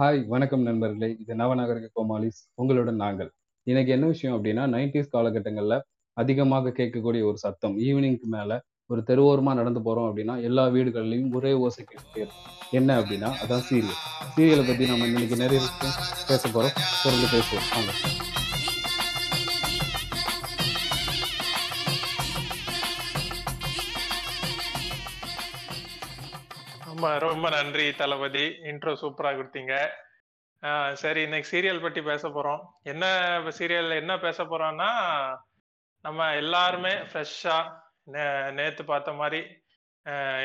Hi வணக்கம் நண்பர்களே. இது நவநாகரிக கோமாளிஸ். உங்களுடன் நாங்கள். இன்னைக்கு என்ன விஷயம் அப்படின்னா நைன்டிஸ் காலகட்டங்கள்ல அதிகமாக கேட்கக்கூடிய ஒரு சத்தம். ஈவினிங்க்கு மேல ஒரு தெருவோரமா நடந்து போறோம் அப்படின்னா எல்லா வீடுகள்லயும் ஒரே ஓசை கேட்டு என்ன அப்படின்னா அதான் சீரியல் சீரியலை பத்தி நம்ம இன்னைக்கு நிறைய பேச போறோம். தொடர்ந்து பேசுவோம். வாங்க. ரொம்ப நன்றி தளபதி. இன்ட்ரோ சூப்பரா கொடுத்தீங்க. ஆஹ் சரி இன்னைக்கு சீரியல் பத்தி பேச போறோம். என்ன சீரியல் என்ன பேச போறோம்னா நம்ம எல்லாருமே ஃப்ரெஷ்ஷா நேத்து பார்த்த மாதிரி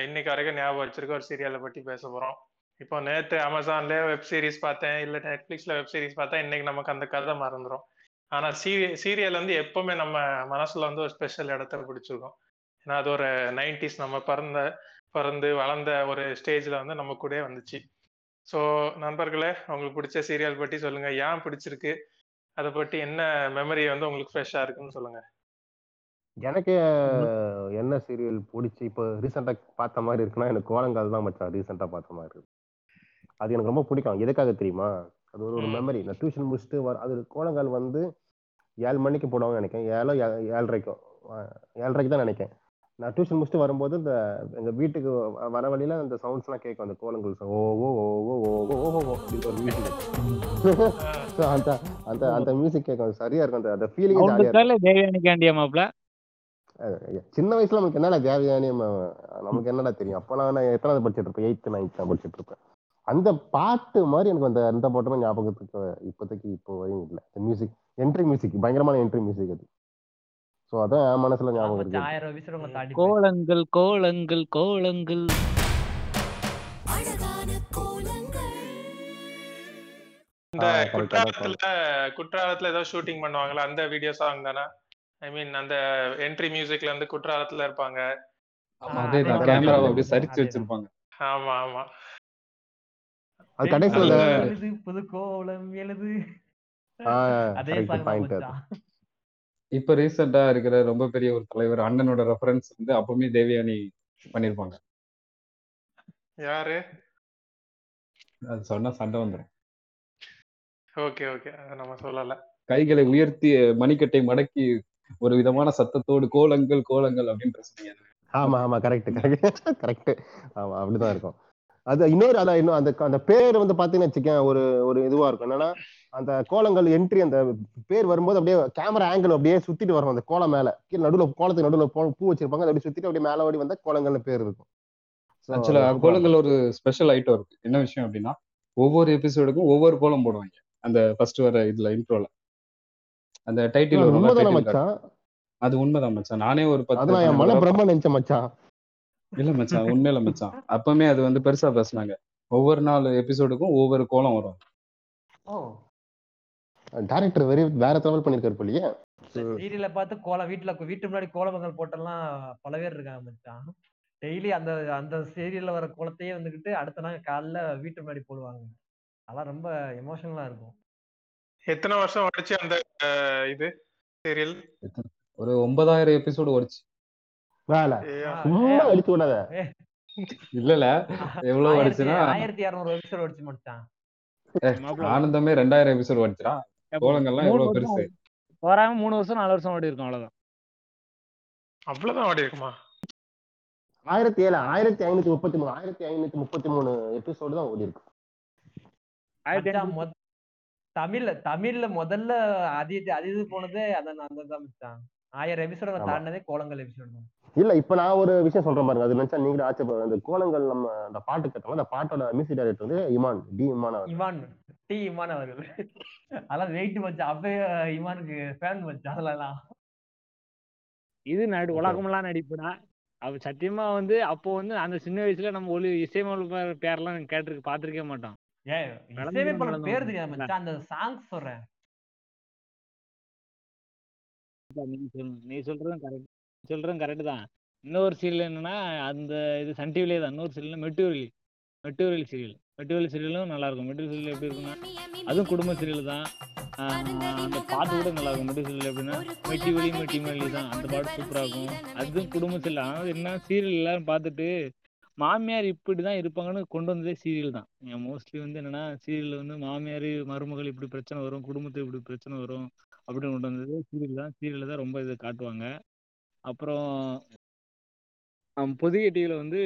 இன்னைக்கு வரைக்கும் ஞாபகம் வச்சிருக்க ஒரு சீரியலை பத்தி பேச போறோம். இப்போ நேத்து அமேசான்ல வெப் சீரிஸ் பார்த்தேன் இல்ல நெட்ஃபிளிக்ஸ்ல வெப் சீரிஸ் பார்த்தா இன்னைக்கு நமக்கு அந்த கதை மறந்துடும் ஆனா சீரிய சீரியல் வந்து எப்பவுமே நம்ம மனசுல வந்து ஒரு ஸ்பெஷல் இடத்த பிடிச்சிருக்கும். ஏன்னா அது ஒரு நைன்டிஸ் நம்ம பிறந்த பிறந்து வளர்ந்த ஒரு ஸ்டேஜ்ல வந்து நம்ம கூட வந்துச்சு. ஸோ நண்பர்களே உங்களுக்கு பிடிச்ச சீரியல் பற்றி சொல்லுங்க. ஏன் பிடிச்சிருக்கு? அதை பற்றி என்ன மெமரி வந்து உங்களுக்கு ஃப்ரெஷ்ஷாக இருக்குன்னு சொல்லுங்க. எனக்கு என்ன சீரியல் பிடிச்சி இப்போ ரீசெண்டாக பார்த்த மாதிரி இருக்குன்னா எனக்கு கோலங்கால் தான் மச்சான் ரீசெண்டாக பார்த்த மாதிரி இருக்கு. அது எனக்கு ரொம்ப பிடிக்கும். எதுக்காக தெரியுமா? அது ஒரு ஒரு. மெமரி நான் டியூஷன் முடிச்சுட்டு வர அது கோலங்கால் வந்து ஏழு மணிக்கு போடுவாங்க நினைக்கிறேன். ஏழோ ஏ- ஏழரைக்கும் ஏழரைக்கு தான் நினைக்கிறேன். நான் டியூஷன் முடிச்சுட்டு வரும்போது இந்த எங்க வீட்டுக்கு வர வழியில அந்த சவுண்ட்ஸ் எல்லாம் கேட்கும் அந்த கோலங்கள் ஓ ஓ ஓ ஓ ஓ ஓ ஓ ஒரு மியூசிக் அந்த அந்த அந்த மியூசிக் கேட்கும் சரியா இருக்கும். அந்த அந்த ஃபீலிங் தேவயானி சின்ன வயசுல நமக்கு என்னடா தேவயானி நமக்கு என்னடா தெரியும்? அப்ப நான் எத்தனாவது படிச்சிட்டு இருப்பேன்? எயித்து நைன்த் தான் படிச்சிட்டு இருப்பேன். அந்த பாட்டு மாதிரி எனக்கு அந்த அந்த பாட்டுமே ஞாபகத்துக்கு இப்போதைக்கு இப்போ வரையும் இல்லை. மியூசிக் என்ட்ரி மியூசிக் பயங்கரமான என்ட்ரி மியூசிக் அது. ஸோ அதான் என் மனசுல ஞாபகம் இருக்கு கோலங்கள் கோலங்கள் கோலங்கள். இந்த குற்றாலத்துல குற்றாலத்துல ஏதோ ஷூட்டிங் பண்ணுவாங்கல்ல அந்த வீடியோ சாங் தானே ஐ மீன் அந்த என்ட்ரி மியூசிக்ல இருந்து குற்றாலத்துல இருப்பாங்க. கேமராவை தான். அப்படியே சரிச்சு அதேதான். வச்சிருப்பாங்க. ஆமா ஆமா. அது கடைசியில் நல்ல- அந்த எழுது புது கோலம் எழுது அதே சாங். இப்ப ரீசெண்டா இருக்கிற ரொம்ப பெரிய ஒரு தலைவர் அண்ணனோட ரெஃபரன்ஸ் வந்து அப்பவுமே தேவயானி பண்ணிருப்பாங்க. யாரு? அது சொன்னா சண்டை வந்துடும் ஓகே ஓகே. நம்ம சொல்லல. கைகளை உயர்த்தி மணிக்கட்டை மடக்கி ஒரு விதமான சத்தத்தோடு கோலங்கள் கோலங்கள் அப்படின்னு பேசுறீங்க ஆமா ஆமா. கரெக்ட் கரெக்ட் கரெக்ட் ஆமா அப்படிதான் இருக்கும். அது இன்னொரு அதான் இன்னும் அந்த அந்த பேர் வந்து பாத்தீங்கன்னா வச்சுக்கேன் ஒரு ஒரு இதுவா இருக்கும். என்னன்னா அந்த கோலங்கள் என்ட்ரி அந்த பேர் வரும்போது அப்படியே கேமரா ஆங்கிள் அப்படியே சுத்திட்டு வரும் அந்த கோலம் மேல. கீழே நடுவுல கோலத்துக்கு நடுவுல பூ- வச்சிருப்பாங்க. அதை அப்படியே சுத்திட்டு அப்படியே மேல ஓடி வந்தா கோலங்கள்னு பேர் இருக்கும். ஆக்சுவலா கோலங்கள் ஒரு ஸ்பெஷல் ஐட்டம் இருக்கு. என்ன விஷயம் அப்படின்னா ஒவ்வொரு எபிசோடுக்கும் ஒவ்வொரு கோலம் போடுவாங்க. அந்த ஃபர்ஸ்ட் வர இதுல இன்ட்ரோல அந்த. டைட்டில் அது உண்மைதானே. மச்சான்? நானே ஒரு பத்து மச்சான். இல்ல மச்சான் உண்மையில மச்சான். அப்பவுமே அது வந்து பெருசா பேசுனாங்க. ஒவ்வொரு நாள் எபிசோடுக்கும் ஒவ்வொரு கோலம் வரும். டேரக்டர் வெரி வேற லெவல் பண்ணிருக்காரு போலியே. சீரியல பார்த்து கோலம் வீட்டுல வீட்டு முன்னாடி கோலமங்கள் போட்டெல்லாம் பல பேர் இருக்காங்க மச்சான். டெய்லி அந்த அந்த சீரியல்ல வர கோலத்தையே வந்துகிட்டு அடுத்த நாள் காலைல வீட்டு முன்னாடி போடுவாங்க. அதெல்லாம் ரொம்ப எமோஷனலா இருக்கும். எத்தனை வருஷம் ஓடிச்சு அந்த இது சீரியல் ஒரு ஒன்பதாயிரம் எபிசோடு ஓடிச்சு. வேலை. ஏ, அடிச்சு விடாத. இல்லல எவ்வளவு ஆயிரத்தி இரநூறு எபிசோட் அடிச்சு மாப்ள ஆனந்தமே ரெண்டாயிரம் எபிசோடு கோலங்கள்லாம் எவ்வளவு பெருசு? வராம மூணு வருஷம் நாலு வருஷம் ஓடி இருக்கும் அவ்வளவுதான். அவ்வளவுதான் ஓடி இருக்குமா? ஆயிரத்தி ஏழு ஆயிரத்தி ஐநூத்தி முப்பத்தி மூணு ஆயிரத்தி ஐநூத்தி முப்பத்தி மூணு எபிசோடு தான் ஓடி இருக்கு. தமிழ்ல தமிழ்ல முதல்ல அது அது இது போனதே அதான் அந்த தான் மச்சான் ஆயிரம் எபிசோட ஆமா. தாண்டினதே கோலங்கள் எபிசோட் தான். இல்ல இப்ப நான் ஒரு விஷயம் சொல்றேன் பாருங்க. அது நினைச்சா நீங்களும் ஆச்சரிய அந்த கோலங்கள் நம்ம அந்த பாட்டு கேட்டோம் அந்த பாட்டோட மியூசிக் டைரக்டர் வந்து இமான் டி இமான் அவர் இமான் டி இமான் அவர்கள். அதெல்லாம் வெயிட் மச்சான் அப்பயே இமானுக்கு ஃபேன் மச்சான் அதெல்லாம். இது நடு. உலகமெல்லாம் நடிப்புனா அவ சத்தியமா வந்து அப்போ வந்து அந்த சின்ன வயசுல நம்ம ஒளி இசையமைப்பாளர் பேரெல்லாம் கேட்டிருக்கு பார்த்திருக்கவே மாட்டோம். ஏன் இசையமைப்பாளர் பேர். தெரியாது அந்த சாங்ஸ் சொல்றேன். நீ சொல் நீ சொல்றதும் கரெக்ட் சொல்றதும் கரெக்ட் தான். இன்னொரு சீரியல் என்னன்னா அந்த இது சன் டிவிலே தான். இன்னொரு சீரியல் மெட்டூரியல். மெட்டூரியல் சீரியல் மெட்டூரியல் சீரியலும் நல்லா இருக்கும். மெட்டூரியல் சீரியல் எப்படி இருக்குன்னா அதுவும் குடும்ப சீரியல் தான். ஆஹ் அந்த பாட்டு கூட நல்லா இருக்கும். மெட்டூரியல் சீரியல் எப்படின்னா மெட்டி வலி மெட்டி மல்லி தான். அந்த பாட்டு சூப்பராக இருக்கும். அதுவும் குடும்ப சீரியல் ஆனால் என்ன சீரியல் எல்லாரும் பார்த்துட்டு மாமியார் இப்படி தான் இருப்பாங்கன்னு கொண்டு வந்ததே சீரியல் தான். மோஸ்ட்லி வந்து என்னன்னா சீரியல்ல வந்து மாமியார் மருமகள் இப்படி பிரச்சனை வரும். குடும்பத்துக்கு இப்படி பிரச்சனை வரும். அப்படின்னு கொண்டு வந்தது. சீரியல் தான். சீரியல்ல தான் ரொம்ப இதை காட்டுவாங்க. அப்புறம் புதிய டிவியில வந்து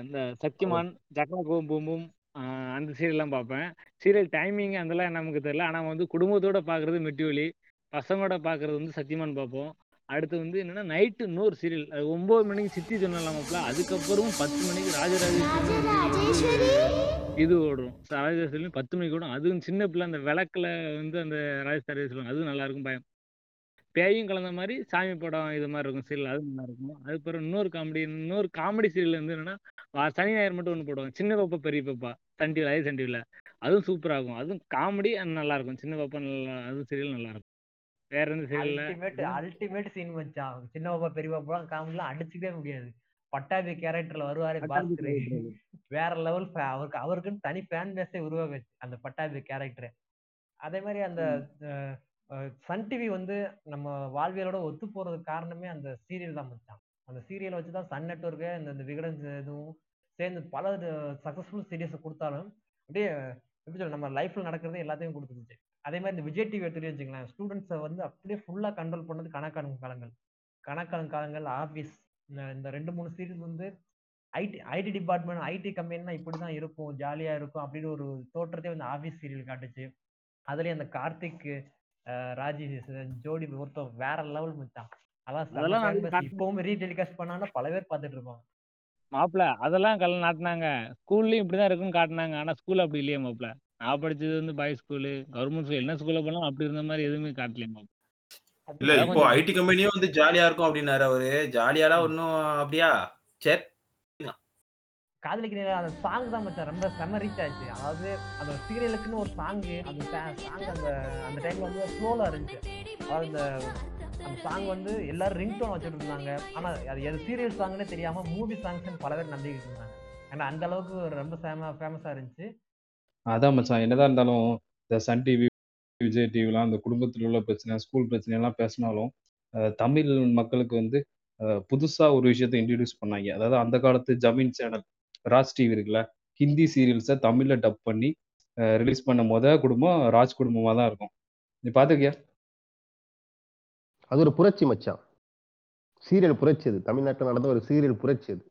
இந்த சக்திமான் ஜக்கலக்கும் பூம்பும் ஆஹ், அந்த சீரியல்லாம் பார்ப்பேன். சீரியல் டைமிங் அதெல்லாம் நமக்கு தெரியல. ஆனால் வந்து குடும்பத்தோட பார்க்கறது மெட்டிவலி பசங்களோட பார்க்கறது வந்து சக்திமான் பார்ப்போம். அடுத்து வந்து என்னன்னா நைட்டு இன்னொரு சீரியல். அது ஒன்பது மணிக்கு சித்தி சொன்னலாமப்பல அதுக்கப்புறம் பத்து மணிக்கு ராஜராஜேஸ்வரி! இது ஓடும். ராஜராஜேஸ்வரி பத்து மணிக்கு ஓடும். அதுவும் சின்ன பிள்ளை அந்த விளக்குல வந்து அந்த ராஜராஜேஸ்வரி சொல்லுவாங்க. அதுவும் நல்லா இருக்கும் பயம். பேயும் கலந்த மாதிரி சாமி படம் இது மாதிரி இருக்கும் சீரியல். அது நல்லா இருக்கும் அதுக்கப்புறம் இன்னொரு காமெடி இன்னொரு காமெடி சீரியல் வந்து என்னன்னா சனி ஞாயிறு மட்டும் ஒன்று போடுவாங்க. சின்ன பாப்பா பெரிய பாப்பா. சன் டிவில அதே சன் டிவில அதுவும் சூப்பரா இருக்கும் அதுவும் காமெடி நல்லா இருக்கும் சின்ன பாப்பா நல்லா அதுவும் சீரியல் நல்லா இருக்கும் வேற எந்த சீரியல்ல? அல்டிமேட் அல்டிமேட் சீன் மச்சான் சின்ன பாப்பா பெரிய பாப்பா காமெடிலாம் அடிச்சுக்கவே முடியாது. பட்டாபி கேரக்டர்ல வருவாரு பாஸ்கர். வேற லெவல் அவருக்கு அவருக்குன்னு தனி ஃபேன் பேஸே உருவாகுச்சு அந்த பட்டாபி கேரக்டர் அதே மாதிரி அந்த சன் டிவி வந்து நம்ம வாழ்வியலோட ஒத்து போறதுக்கு காரணமே அந்த சீரியல் தான் மச்சான். அந்த சீரியலை வச்சு தான் சன் நெட்ஒர்க்கு இந்த இந்த விகடன் இதுவும் சேர்ந்து பல சக்சஸ்ஃபுல் சீரியஸை கொடுத்தாலும் அப்படியே எப்படி சொல்ல நம்ம லைஃப்ல நடக்கிறது எல்லாத்தையும் கொடுத்துருச்சு அதே மாதிரி இந்த விஜய் டிவி எடுத்துட்டு வச்சுங்களேன் ஸ்டூடெண்ட்ஸை வந்து அப்படியே ஃபுல்லா கண்ட்ரோல் பண்ணது கணக்கான காலங்கள். கணக்கான காலங்கள் ஆஃபீஸ் இந்த ரெண்டு மூணு சீரியஸ் வந்து ஐடி ஐடி டிபார்ட்மெண்ட் ஐடி கம்பெனினா இப்படி தான் இருக்கும் ஜாலியா இருக்கும் அப்படின்னு ஒரு தோற்றத்தை வந்து ஆஃபீஸ் சீரியல் காட்டுச்சு. அதுலயும் அந்த கார்த்திக் அஹ், ராஜி ஜோடி ஒருத்தன் வேற லெவல் செம அதெல்லாம் இப்பவும் ரீடெலிகாஸ்ட் பண்ணாங்கன்னா பல பேர் பார்த்துட்டு இருப்பாங்க. மாப்பிள அதெல்லாம் கல் நாட்டினாங்க. ஸ்கூல்லயும் இப்படிதான் இருக்குன்னு காட்டினாங்க. ஆனா ஸ்கூல் அப்படி இல்லையே மாப்பிள. நான் படிச்சது வந்து பாய் ஸ்கூலு கவர்மெண்ட் ஸ்கூல் என்ன ஸ்கூல்ல போனாலும் அப்படி இருந்த மாதிரி எதுவுமே காட்டலையே மாப்பிள. இல்ல இப்போ கொஞ்சம் ஐடி கம்பெனியும் வந்து ஜாலியா இருக்கும் அப்படின்னாரு அவரு. ஜாலியாலாம் ஒன்னும் அப்படியா? சரி. காதலிக்கு நேரா அந்த சாங் தான் மச்சான். ரொம்ப செம ரீச் ஆச்சு. அதாவது அந்த சீரியலுக்குன்னு ஒரு சாங் அந்த சாங் அந்த அந்த டைம்ல வந்து ஸ்லோல இருந்துச்சு. அதாவது இந்த அந்த சாங் வந்து எல்லாரும் ரிங்டோன் வச்சுட்டு இருந்தாங்க ஆனா அது எது சீரியல் சாங்னே தெரியாம மூவி சாங்ஸ் பல பேர் நம்பிக்கிட்டு இருந்தாங்க. ஏன்னா அந்த அளவுக்கு ரொம்ப ஃபேம ஃபேமஸா இருந்துச்சு. அதான் மச்சான். என்னதான் இருந்தாலும் இந்த சன் டிவி விஜய் டிவிலாம் அந்த குடும்பத்தில் உள்ள பிரச்சனை ஸ்கூல் பிரச்சனை எல்லாம் பேசினாலும் தமிழ் மக்களுக்கு வந்து அஹ், புதுசா ஒரு விஷயத்தை இன்ட்ரடியூஸ் பண்ணாங்க. அதாவது அந்த காலத்து ஜமீன் சேனல் ராஜ் டிவி இருக்குல்ல ஹிந்தி சீரியல்ஸை தமிழ்ல டப் பண்ணி ரிலீஸ் பண்ண முத குடும்பம் ராஜ் குடும்பமா தான் இருக்கும். நீ பாத்துக்கியா அது ஒரு புரட்சி மச்சான். சீரியல் புரட்சி அது. தமிழ்நாட்டில் நடந்த ஒரு சீரியல் புரட்சி அது.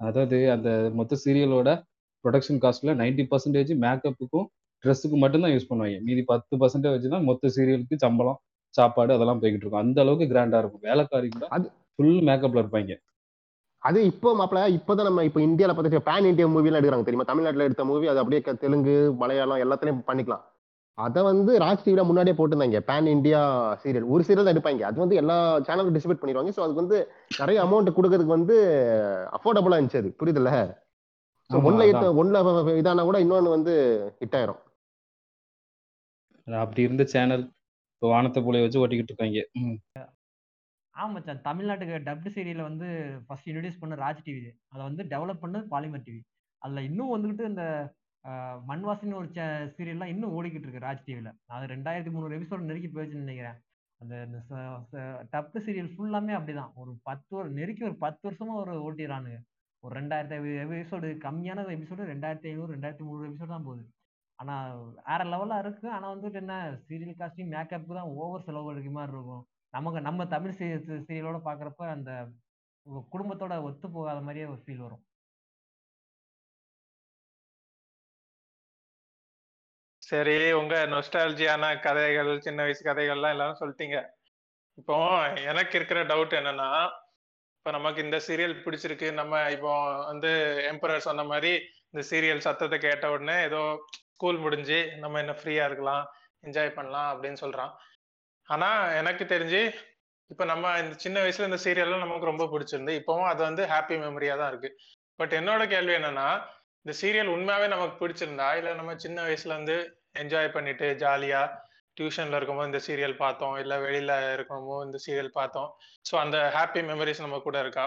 அதாவது அந்த மொத்த சீரியலோட ப்ரொடக்ஷன் காஸ்ட்ல நைன்டி பர்சன்டேஜ் மேக்கப்புக்கும் ட்ரெஸ்ஸுக்கு மட்டும்தான் யூஸ் பண்ணுவாங்க. மீதி பத்து பர்சன்டேஜ் தான் மொத்த சீரியலுக்கு சம்பளம் சாப்பாடு அதெல்லாம் போய்கிட்டு இருக்கும். அந்த அளவுக்கு கிராண்டா இருக்கும். வேலைக்காரி கூட அது- ஃபுல் மேக்கப்ல இருப்பாங்க. அது இப்போ மாப்பிள இப்போதான் நம்ம இப்போ இந்தியாவில் பார்த்துட்டு பேன் இந்தியா மூவிலாம் எடுக்கிறாங்க தெரியுமா? தமிழ்நாட்டில் எடுத்த மூவி அது அப்படியே தெலுங்கு மலையாளம் எல்லாத்துலயும் பண்ணிக்கலாம். அதை வந்து ராஜ் டிவில முன்னாடியே போட்டிருந்தாங்க. பேன் இந்தியா சீரியல் ஒரு சீரியல் தான் எடுப்பாங்க. அது வந்து எல்லா சேனலுக்கும் டிஸ்ட்ரிபியூட் பண்ணிடுவாங்க. ஸோ அதுக்கு வந்து நிறைய அமௌண்ட் கொடுக்கறதுக்கு வந்து அஃபோர்டபுளா இருந்துச்சு அது. புரியுதுல்ல? ஒன்ல. ஒன்ல இதானா கூட இன்னொன்று வந்து ஹிட் ஆயிரும். அப்படி இருந்த சேனல் இப்போ வானத்தை போல வச்சு ஓட்டிக்கிட்டு இருக்காங்க. ஆமா மச்சான். தமிழ்நாட்டுக்கு டப்டு சீரியல வந்து ஃபர்ஸ்ட் இன்ட்ரடியூஸ் பண்ண ராஜ் டிவி அதை வந்து டெவலப் பண்ணது பாலிமர் டிவி அதுல இன்னும் வந்துகிட்டு இந்த மண்வாசின்னு ஒரு சீரியல்லாம் இன்னும் ஓடிக்கிட்டு இருக்கு ராஜ் டிவில அது ரெண்டாயிரத்தி முந்நூறு எபிசோட் நெருக்கி போயிடுச்சுன்னு நினைக்கிறேன். அந்த டப்பு சீரியல் ஃபுல்லாமே அப்படிதான். ஒரு பத்து ஒரு நெருக்கி ஒரு பத்து வருஷமா ஒரு ஓட்டிடுறானுங்க. ஒரு ரெண்டாயிரத்தி எபிசோடு கம்மியான எபிசோடு ரெண்டாயிரத்தி ஐநூறு ரெண்டாயிரத்தி முந்நூறு எபிசோடு தான் போகுது. ஆனா வேற லெவலா இருக்கு. ஆனா வந்துட்டு என்ன சீரியல் காஸ்டிங் மேக்கப்புக்கு தான் ஓவர் செலவு எடுக்க மாதிரி இருக்கும். நமக்கு நம்ம தமிழ் சீரியலோட பாக்குறப்ப அந்த குடும்பத்தோட ஒத்து போகாத மாதிரியே ஒரு ஃபீல் வரும். சரி உங்க நொஸ்டாலஜியான கதைகள் சின்ன வயசு கதைகள்லாம் எல்லாரும் சொல்லிட்டீங்க. இப்போ எனக்கு இருக்கிற டவுட் என்னன்னா இப்போ நமக்கு இந்த சீரியல் பிடிச்சிருக்கு. நம்ம இப்போ வந்து எம்பரர் சொன்ன மாதிரி இந்த சீரியல் சத்தத்தை கேட்ட உடனே ஏதோ ஸ்கூல் முடிஞ்சு நம்ம என்ன ஃப்ரீயா இருக்கலாம் என்ஜாய் பண்ணலாம் அப்படின்னு சொல்றான். ஆனா எனக்கு தெரிஞ்சு இப்போ நம்ம இந்த சின்ன வயசுல இந்த சீரியல்லாம் நமக்கு ரொம்ப பிடிச்சிருந்து இப்போவும் அது வந்து ஹாப்பி மெமரியா தான் இருக்கு. பட் என்னோட கேள்வி என்னன்னா இந்த சீரியல் உண்மையாவே நமக்கு பிடிச்சிருந்தா இல்ல நம்ம சின்ன வயசுல இருந்து என்ஜாய் பண்ணிட்டு ஜாலியா டியூஷன்ல இருக்கும்போது இந்த சீரியல் பார்த்தோம் இல்ல வெளியில இருக்கும்போது இந்த சீரியல் பார்த்தோம். ஸோ அந்த ஹாப்பி மெமரிஸ் நம்ம கூட இருக்கா?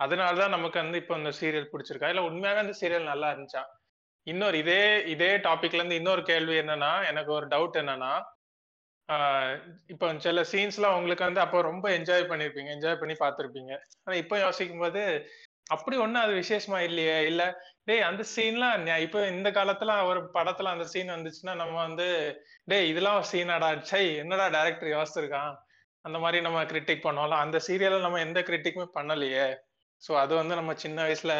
அதனாலதான் நமக்கு வந்து இப்போ இந்த சீரியல் பிடிச்சிருக்கா? இல்ல உண்மையாவே அந்த சீரியல் நல்லா இருந்துச்சா? இன்னொரு இதே இதே டாபிக்ல இருந்து இன்னொரு கேள்வி என்னன்னா எனக்கு ஒரு டவுட் என்னன்னா இப்போ சில சீன்ஸ்லாம் உங்களுக்கு வந்து அப்போ ரொம்ப என்ஜாய் பண்ணிருப்பீங்க என்ஜாய் பண்ணி பார்த்துருப்பீங்க. ஆனா இப்போ யோசிக்கும் போது அப்படி ஒன்றும் அது விசேஷமா இல்லையே இல்ல டேய் அந்த சீன்லாம் இப்போ இந்த காலத்துல ஒரு படத்துல அந்த சீன் வந்துச்சுன்னா நம்ம வந்து டேய் இதெல்லாம் சீனாடா சை என்னடா டேரக்டர் யோசிச்சிருக்கான்? அந்த மாதிரி நம்ம கிரிட்டிக் பண்ணுவோம்ல அந்த சீரியல்ல நம்ம எந்த கிரிட்டிக்குமே பண்ணலையே. ஸோ அது வந்து நம்ம சின்ன வயசுல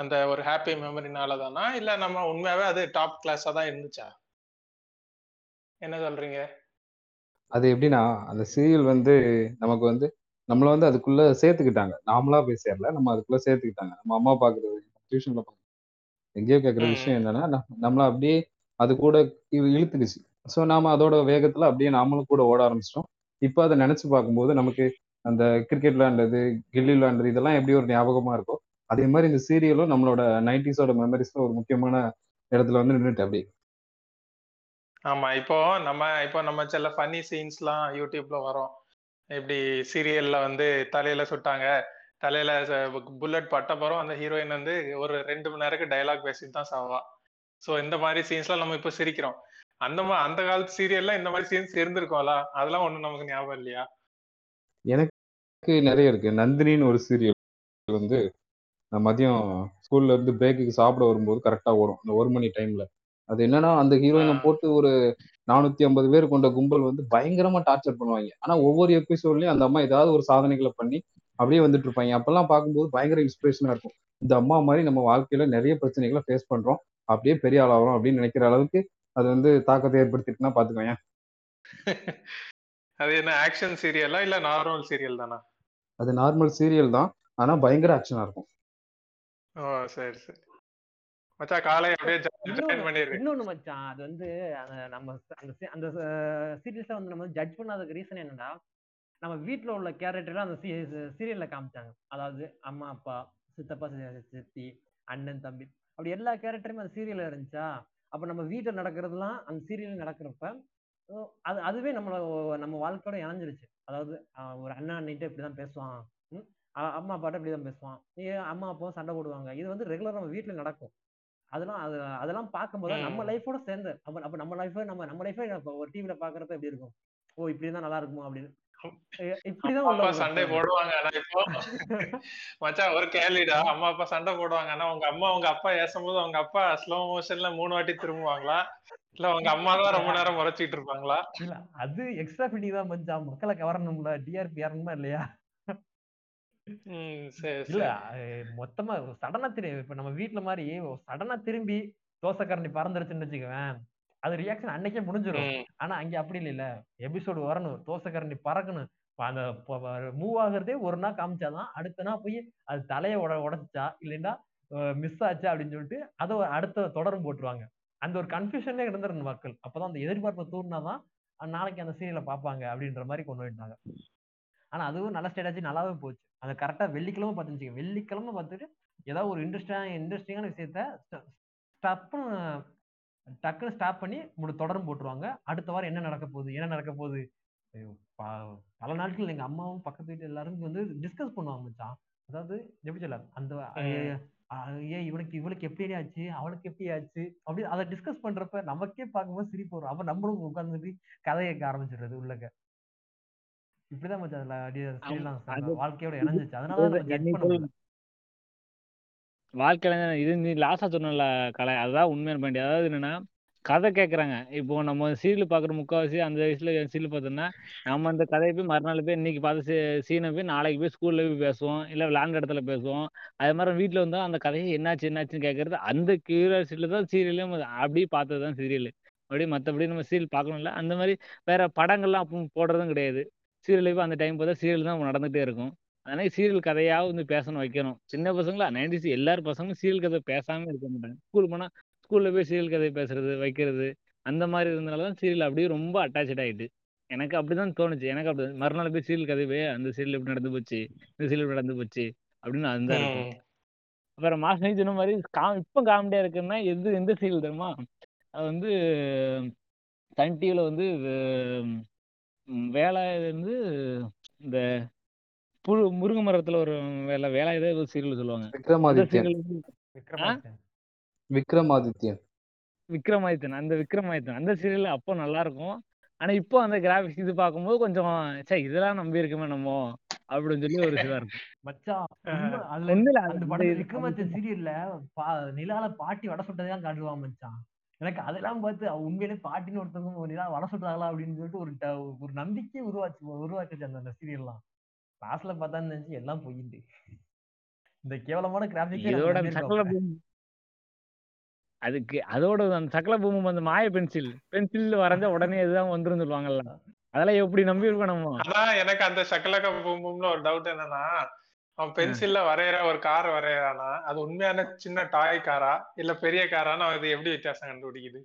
அந்த ஒரு ஹாப்பி மெமரினால தானா இல்ல நம்ம உண்மையாவே அது டாப் கிளாஸா தான் இருந்துச்சா? என்ன சொல்றீங்க? அது எப்படின்னா அந்த சீரியல் வந்து நமக்கு வந்து நம்மள வந்து அதுக்குள்ள சேர்த்துக்கிட்டாங்க. நாமளா போய் சேரல நம்ம அதுக்குள்ள சேர்த்துக்கிட்டாங்க. நம்ம அம்மா பாக்குறது டியூஷன்ல பாக்குறது எங்கேயோ கேட்குற விஷயம் என்னன்னா நம்- நம்மள அப்படியே அது கூட இழு- இழுத்துக்குச்சு. ஸோ நாம அதோட வேகத்துல அப்படியே நாமளும் கூட ஓட ஆரம்பிச்சிட்டோம். இப்போ அதை நினைச்சு பார்க்கும்போது நமக்கு அந்த கிரிக்கெட் விளையாண்டது கில்லி விளையாண்டது இதெல்லாம் எப்படி ஒரு ஞாபகமா இருக்கோ அதே மாதிரி இந்த சீரியலும் நம்மளோட நைன்டிஸோட மெமரிஸ்ல ஒரு முக்கியமான இடத்துல வந்து நின்றுட்டு அப்படி ஆமா இப்போ நம்ம இப்போ நம்ம சில ஃபன்னி சீன்ஸ்லாம் யூடியூப்ல வரும். இப்படி சீரியல்ல வந்து தலையில சுட்டாங்க. தலையில புல்லட் பட்ட பிறகு அந்த ஹீரோயின் வந்து ஒரு ரெண்டு மணி நேரத்துக்கு டைலாக் பேசிட்டு தான் சாவா. ஸோ இந்த மாதிரி சீன்ஸ்லாம் நம்ம இப்போ சிரிக்கிறோம். அந்த மா அந்த காலத்து சீரியல்ல இந்த மாதிரி சீன்ஸ் இருந்திருக்கோம்ல? அதெல்லாம் ஒண்ணும் நமக்கு ஞாபகம் இல்லையா? எனக்கு நிறைய இருக்கு. நந்தினின்னு ஒரு சீரியல் வந்து நான் மதியம் ஸ்கூல்ல இருந்து பிரேக்குக்கு சாப்பிட வரும்போது கரெக்டா ஓடும். அந்த ஒரு மணி டைம்ல அது என்னன்னா அந்த ஹீரோயினை. போட்டு ஒரு நானூத்தி ஐம்பது பேர் கொண்ட கும்பல் வந்து பயங்கரமா டார்ச்சர் பண்ணுவாங்க. ஆனா ஒவ்வொரு எபிசோட்லயும் அந்த அம்மா ஏதாவது ஒரு சாதனைகளை பண்ணி அப்படியே வந்துட்டு இருப்பாங்க. அப்பெல்லாம் பார்க்கும்போது பயங்கர இன்ஸ்பிரேஷனா இருக்கும். இந்த அம்மா மாதிரி நம்ம வாழ்க்கையில நிறைய பிரச்சனைகளை ஃபேஸ் பண்றோம். அப்படியே பெரிய ஆளாகிறோம் அப்படின்னு நினைக்கிற அளவுக்கு அது வந்து தாக்கத்தை ஏற்படுத்திட்டுனா பாத்துக்கோங்க அது என்ன ஆக்ஷன் சீரியலா இல்ல நார்மல் சீரியல் தானா? அது நார்மல் சீரியல் தான். ஆனா பயங்கர ஆக்ஷனா இருக்கும். ஓ சரி சரி. மச்சான் காலை அப்படியே ஜாயின் இன்னொன்னு மச்சான் அது வந்து அந்த நம்ம அந்த அந்த சீரியஸை வந்து நம்ம ஜட்ஜ் பண்ணாததுக்கு ரீசன் என்னன்னா நம்ம வீட்ல உள்ள கேரக்டர்லாம் அந்த சீரியல்ல காமிச்சாங்க. அதாவது அம்மா அப்பா சித்தப்பா சித்தி அண்ணன் தம்பி அப்படி எல்லா கேரக்டருமே அந்த சீரியல்ல இருந்துச்சா அப்ப நம்ம வீட்டுல நடக்கிறதுலாம் அந்த சீரியல் நடக்கிறப்ப அது அதுவே நம்மள நம்ம வாழ்க்கையோட இணைஞ்சிருச்சு. அதாவது ஒரு அண்ணா அண்ணிட்ட இப்படிதான் பேசுவான் அம்மா அப்பாட்ட இப்படிதான் பேசுவான். அம்மா அப்பாவும் சண்டை போடுவாங்க. இது வந்து ரெகுலரா நம்ம வீட்டுல நடக்கும். அதெல்லாம் அது அதெல்லாம் பார்க்கும்போது நம்ம. லைஃபோட சேர்ந்து அப்ப அப்ப நம்ம லைஃப் நம்ம நம்ம லைஃபே ஒரு டிவில பாக்குறப்ப எப்படி இருக்கும்? ஓ இப்படி இருந்தா நல்லா இருக்குமோ அப்படின்னு. இப்படிதான் சண்டை. போடுவாங்க. மச்சான் ஒரு கேள்விடா. அம்மா அப்பா சண்டை போடுவாங்க. ஆனா உங்க அம்மா உங்க அப்பா ஏசும்போது உங்க அப்பா ஸ்லோ மோஷன்ல மூணு வாட்டி திரும்புவாங்களா? இல்ல உங்க அம்மா தான் ரொம்ப நேரம் முறைச்சிட்டு இருப்பாங்களா? இல்ல அது எக்ஸ்ட்ரா ஃபிட்டிங் தான் மச்சான். மக்களை கவரணும்ல. டிஆர்பி ஏறணுமா இல்லையா? இல்ல மொத்தமா சடனா திரும்பி இப்ப நம்ம வீட்ல மாதிரி சடனா திரும்பி தோசை கரண்டி பறந்துருச்சுன்னு வச்சுக்குவேன். அது ரியாக்ஷன் அன்னைக்கே முடிஞ்சிடும் ஆனா அங்க அப்படி இல்ல எபிசோடு வரணும். தோசை கரண்டி பறக்கணும். அந்த மூவ் ஆகுறதே ஒரு நாள் காமிச்சாதான் அடுத்த நாள் போய் அது தலையை உட உடைச்சா இல்லைன்னா மிஸ் ஆச்சா அப்படின்னு சொல்லிட்டு அதை அடுத்த தொடரும் போட்டுருவாங்க. அந்த ஒரு கன்ஃபியூஷன்ல இருந்துருந்த மக்கள். அப்பதான் அந்த எதிர்பார்ப்பை தூண்டினாதான் அஹ் நாளைக்கு அந்த சீரியலை பார்ப்பாங்க அப்படின்ற மாதிரி கொண்டு வந்துட்டாங்க ஆனா அதுவும் நல்ல ஸ்டேட்டாச்சு நல்லாவே போச்சு. அது கரெக்டா வெள்ளிக்கிழமை பார்த்துச்சு வெள்ளிக்கிழமை பார்த்துட்டு ஏதாவது ஒரு இன்ட்ரெஸ்டான இன்ட்ரெஸ்டிங்கான விஷயத்த ஸ்டப்னு டக்குன்னு ஸ்டாப் பண்ணி முடி தொடரும் போட்டுருவாங்க. அடுத்த வாரம் என்ன நடக்க போகுது என்ன நடக்க போகுது? பல நாட்கள் எங்க அம்மாவும் பக்கத்து வீட்டு எல்லாரும் வந்து டிஸ்கஸ் பண்ணுவாங்க மச்சான். அதாவது எப்படி சொல்ல அந்த. ஏன் இவனுக்கு இவளுக்கு எப்படி ஆச்சு அவளுக்கு எப்படி ஆச்சு அப்படி அதை டிஸ்கஸ் பண்றப்ப நமக்கே பார்க்கும்போது சிரிப்பு வரும். அப்ப நம்மளும் உட்காந்துட்டு கதை கேட்க ஆரம்பிச்சிடுறது உள்ளக்க. இப்படிதான் மச்சான் அதுல அப்படியே வாழ்க்கையோட இணைஞ்சிச்சு. அதனால வாழ்க்கையில இது நீ லாஸ்டா சொன்னல கலை. அதுதான் உண்மையான பாயிண்ட் அதாவது என்னன்னா கதை கேட்கறாங்க இப்போ நம்ம சீரியல் பாக்குற முக்காவாசி அந்த வயசுல சீரியல் பார்த்தோம்னா நம்ம அந்த கதையை போய் மறுநாள் போய் இன்னைக்கு பார்த்த சீனை போய் நாளைக்கு போய் ஸ்கூல்ல போய் பேசுவோம். இல்ல விளாண்ட இடத்துல பேசுவோம். அது மாதிரி வீட்டுல வந்தா அந்த கதையை என்னாச்சு என்னாச்சுன்னு கேட்கறது அந்த கியூரியாசிட்டில தான் சீரியலும் அப்படியே பார்த்தது தான் சீரியல் அப்படியே மற்றபடி நம்ம சீரியல் பார்க்கணும்ல. அந்த மாதிரி வேற படங்கள்லாம் அப்போ போடுறதும் கிடையாது. சீரியல் இப்போ அந்த டைம் பார்த்தா சீரியல் தான் நடந்துகிட்டே இருக்கும். அதனால சீரியல் கதையா வந்து பேசணும் வைக்கணும். சின்ன பசங்களா? நைன்டிஸ் எல்லாரும் பசங்களும் சீரியல் கதை பேசாம இருக்க மாட்டாங்க. ஸ்கூல் போனா ஸ்கூல்ல போய் சீரியல் கதை பேசுறது வைக்கிறது அந்த மாதிரி இருந்தனால தான் சீரியல் அப்படியே ரொம்ப அட்டாச் ஆயிட்டு. எனக்கு அப்படிதான் தோணுச்சு. எனக்கு அப்படி மறுநாள் போய் சீரியல் கதை போய் அந்த சீரியல் எப்படி நடந்து போச்சு இந்த சீரியல் நடந்து போச்சு அப்படின்னு ம். அப்புறம் மாசம் சொன்ன மாதிரி கா இப்போ காமெடியா இருக்குன்னா எது எந்த சீரியல் தெரியுமா? அது வந்து சன் டிவில வந்து வேலை வந்து இந்த புழு முருங்கை மரத்துல ஒரு வேலை வேலை ஏதோ ஒரு சீரியல் சொல்லுவாங்க. விக்ரமாதித்யன். விக்ரமாதித்யன். விக்ரமாதித்யன். அந்த விக்ரமாதித்தன் அந்த சீரியல் அப்போ நல்லா இருக்கும் ஆனா இப்போ அந்த கிராபிக்ஸ் இது பார்க்கும்போது கொஞ்சம் சே இதெல்லாம் நம்பி இருக்குமே நம்ம அப்படின்னு சொல்லி ஒரு இருக்கும். மச்சான் அதுல அது அந்த இது விக்ரமாதித்யன் சீரியல்ல பா நிலால பாட்டி வடை சுட்டதை தான் காட்டுவான் மச்சான். எனக்கு அதெல்லாம் பார்த்து அவ உண்மையிலே பாட்டின்னு ஒருத்தவங்க ஒரு வடை சுட்டாங்களா அப்படின்னு சொல்லிட்டு ஒரு ஒரு நம்பிக்கை உருவாச்சு உருவாக்குச்சு அந்த அந்த சீரியல்லாம் லாஸ்ட்ல பார்த்தான்னு நினைச்சு எல்லாம் போயிட்டு. இந்த கேவலமான கிராபிக்கே நம்ம இதோட சக்கல பூமி அதுக்கு அதோட அந்த சக்கல பூமி அந்த மாய பென்சில் பென்சில் வரைஞ்சா உடனே இதுதான் வந்துரும் சொல்லுவாங்கல்ல. அதெல்லாம் எப்படி நம்பி இருக்கோம் நம்ம? அதான் எனக்கு அந்த சக்கலக்க பூம்பும்ல ஒரு டவுட் என்னன்னா அவன் பென்சில்ல வரைகிற ஒரு கார் வரையறானா அது உண்மையான சின்ன டாய் காரா இல்ல பெரிய காரான்னு இது எப்படி வித்தியாசம் கண்டுபிடிக்குது?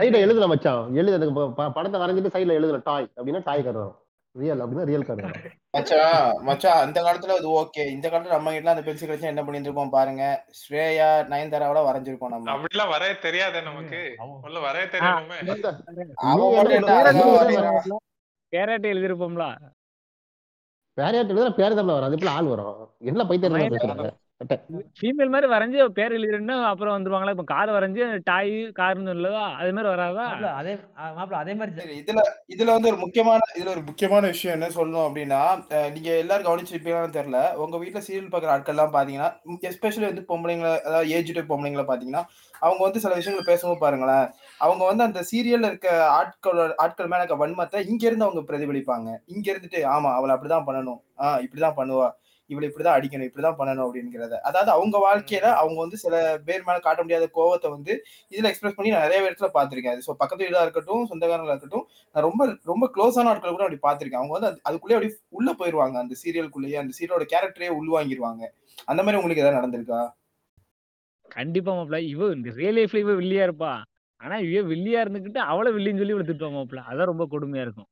அது எழுதல மச்சான். எழுது படத்தை வரைஞ்சிட்டு சைடுல எழுதல டாய் அப்படின்னா டாய் கார் வரும். ரியல் அப்படின்னா ரியல் கார் வரும். மச்சான் மச்சான் அந்த காலத்துல அது ஓகே இந்த காலத்துல நம்ம கிட்ட அந்த பென்சில் வச்சு என்ன பண்ணிருப்போம் பாருங்க. ஸ்ரேயா நயன்தாராவோட வரைஞ்சிருப்போம் நம்ம. அப்படிலாம் வரைய தெரியாதே நமக்கு. வரைய தெரியணுமே இந்த- அவன் நீ மட்டும் என்ன என்ன பேரட் அழகா எழுதுற வரையறான் கேரட் எழுதிருப்போம்ல பேரையாட்டு எழுதுற பேர் வரும் அது ஆள் வரும். என்ன பைத்தியம் பேசுறாங்க? ஃபீமேல் மாதிரி வரைஞ்சு பேர் எழுதிருந்தா அப்புறம் வந்துருவாங்களா? இப்ப கார் வரைஞ்சு டாய் கார்னு இல்லதா அது மாதிரி வராதா? அதே மாப்பிள அதே மாதிரி இதுல இதுல வந்து ஒரு முக்கியமான இதுல ஒரு முக்கியமான விஷயம் என்ன சொல்லணும் அப்படின்னா நீங்க எல்லாரும் கவனிச்சிருப்பீங்களான்னு தெரியல. உங்க வீட்ல சீரியல் பார்க்குற ஆட்கள் எல்லாம் பாத்தீங்கன்னா எஸ்பெஷலி வந்து பொம்பளைங்களை அதாவது ஏஜ் பொம்பளைங்களை பாத்தீங்கன்னா அவங்க வந்து சில விஷயங்களை பேசும்போது பாருங்களேன் அவங்க வந்து அந்த சீரியல்ல இருக்க ஆட்களோட ஆட்கள் மேல இருக்க வன்மத்தை இங்க இருந்து அவங்க பிரதிபலிப்பாங்க. இங்க இருந்துட்டு ஆமா அவளை அப்படிதான் பண்ணணும். ஆஹ் இப்படிதான் பண்ணுவா. இவளை இப்படிதான் அடிக்கணும் இப்படிதான் பண்ணணும் அப்படிங்கிறத. அதாவது அவங்க வாழ்க்கையில அவங்க வந்து சில பேர் மேல காட்ட முடியாத கோவத்தை வந்து இதுல எக்ஸ்பிரஸ் பண்ணி நான் நிறைய இடத்துல பார்த்திருக்கேன். ஸோ பக்கத்து வீடா இருக்கட்டும் சொந்தக்காரங்களா இருக்கட்டும் நான் ரொம்ப ரொம்ப க்ளோஸான ஆட்கள் கூட அப்படி பார்த்திருக்கேன். அவங்க வந்து அது- அதுக்குள்ளேயே அப்படி உள்ள போயிருவாங்க. அந்த சீரியலுக்குள்ளேயே அந்த சீரியலோட கேரக்டரே உள்வாங்கிருவாங்க. அந்த மாதிரி உங்களுக்கு ஏதாவது நடந்திருக்கா? கண்டிப்பா மாப்பிள இவ இந்த ரியல் லைஃப்ல இவ வில்லியா இருப்பா. ஆனா இவ வில்லியா இருந்துகிட்டு அவளை வில்லின்னு சொல்லி இவளை திட்டுவா மாப்பிள அதான் ரொம்ப கொடுமையா இருக்கும்.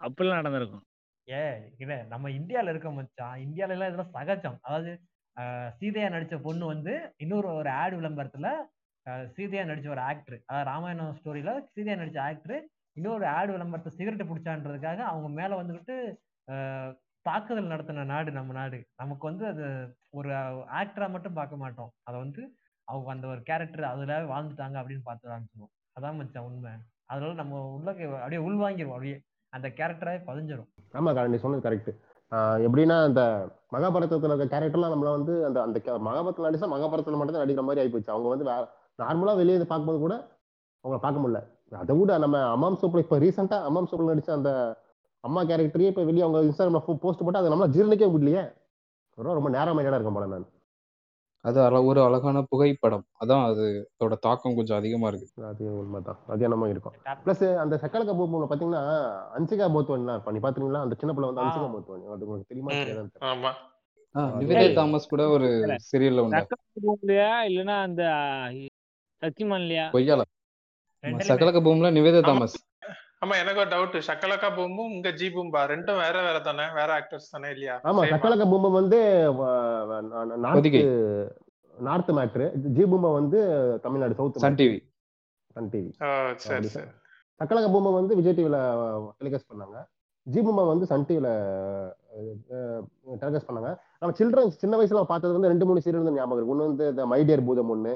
அப்படிலாம் நடந்திருக்கும். ஏ இல்ல நம்ம இந்தியால இருக்க மச்சான் இந்தியால எல்லாம் இதெல்லாம் சகஜம். அதாவது அஹ், சீதையா நடிச்ச பொண்ணு வந்து இன்னொரு ஒரு ஆட் விளம்பரத்துல அஹ், சீதையா நடிச்ச ஒரு ஆக்டர் அதாவது ராமாயணம் ஸ்டோரியில சீதையா நடிச்ச ஆக்டர் இன்னொரு ஆட் விளம்பரத்தை சிகரெட் பிடிச்சான்றதுக்காக அவங்க மேல வந்துகிட்டு தாக்குதல் நடத்தின நாடு நம்ம நாடு. நமக்கு வந்து அது ஒரு ஆக்டரா மட்டும் பார்க்க மாட்டோம். அதை வந்து அவங்க அந்த ஒரு கேரக்டர் அதுல வாழ்ந்துட்டாங்க அப்படின்னு பார்த்து காமிச்சிருவோம் அதான் மச்சான் உண்மை. அதனால நம்ம உள்ள அப்படியே உள்வாங்கிருவோம். அப்படியே அந்த கேரக்டரே பதிஞ்சிடும் ஆமா கா- நீ சொன்னது கரெக்ட் எப்படின்னா அந்த மகாபாரதத்துல இருக்க கேரக்டர்லாம் நம்மள வந்து அந்த அந்த ca- நடிச்சா மகாபாரதத்துல மட்டும் தான் நடிக்கிற மாதிரி ஆயிப்போச்சு. அவங்க வந்து நார்மலா வெளியே பார்க்கும்போது கூட அவங்கள பார்க்க முடியல. அதை விட நம்ம அம்மாம் சோப்பில் இப்போ ரீசெண்டா அம்மாம் சோப்பில் நடிச்ச அந்த அம்மா கேரக்டரையே இப்போ வெளியே அவங்க இன்ஸ்டாகிராம்ல போஸ்ட் போட்டு அதை நம்மளால ஜீரணிக்கவே முடியலையே. ரொம்ப ரொம்ப நேரம் மைண்டடா இருக்கும் போல நான். அது அழ ஒரு அழகான புகைப்படம். அதான் அது அதோட தாக்கம் கொஞ்சம் அதிகமா இருக்கு. அது உண்மைதான். அது என்னமோ இருக்கும். பிளஸ் அந்த சக்கலக்க பூமியில பாத்தீங்கன்னா அன்சிகா போத்வன்லாம் இருப்பா நீ பாத்தீங்களா அந்த சின்ன பிள்ளை வந்து ஆ. அன்சிகா போத்வன் அது உங்களுக்கு தெரியுமா. தெரியாதான்னு தெரியல. ஆமா. ஆ, அது- நிவேதா ஏய். தாமஸ் கூட ஒரு சீரியல்ல உண்டு சக்கரவர்த்தியா இல்லைன்னா அந்த சக்திமான் இல்லையா கொய்யால ரெண்டுலயுமே சகலக பூம்ல நிவேதா ஆமா. தாமஸ். ஆமா எனக்கு ஒரு டவுட் சக்கலக்கா பூம்பும் இங்க ஜி பூம்பா. ரெண்டும் வேற வேற தானே? வேற ஆக்டர்ஸ் தானே இல்லையா? ஆமா? சக்கலக்க பூமி வந்து நார்த். நார்த் மேட்ரு ஜி பூமா வந்து Tamil Nadu south Sun TV Sun TV சரி சரி. சக்கலக்க பூமா வந்து விஜய் டிவில டெலிகாஸ்ட் பண்ணாங்க. ஜி பூமா வந்து சன் டிவில டெலிகாஸ்ட் பண்ணாங்க. நம்ம சில்ட்ரன்ஸ் சின்ன வயசுல பார்த்தது வந்து ரெண்டு மூணு சீரியல் வந்து ஞாபகம் இருக்கு. ஒன்று வந்து இந்த மைடியர் பூதம் ஒன்று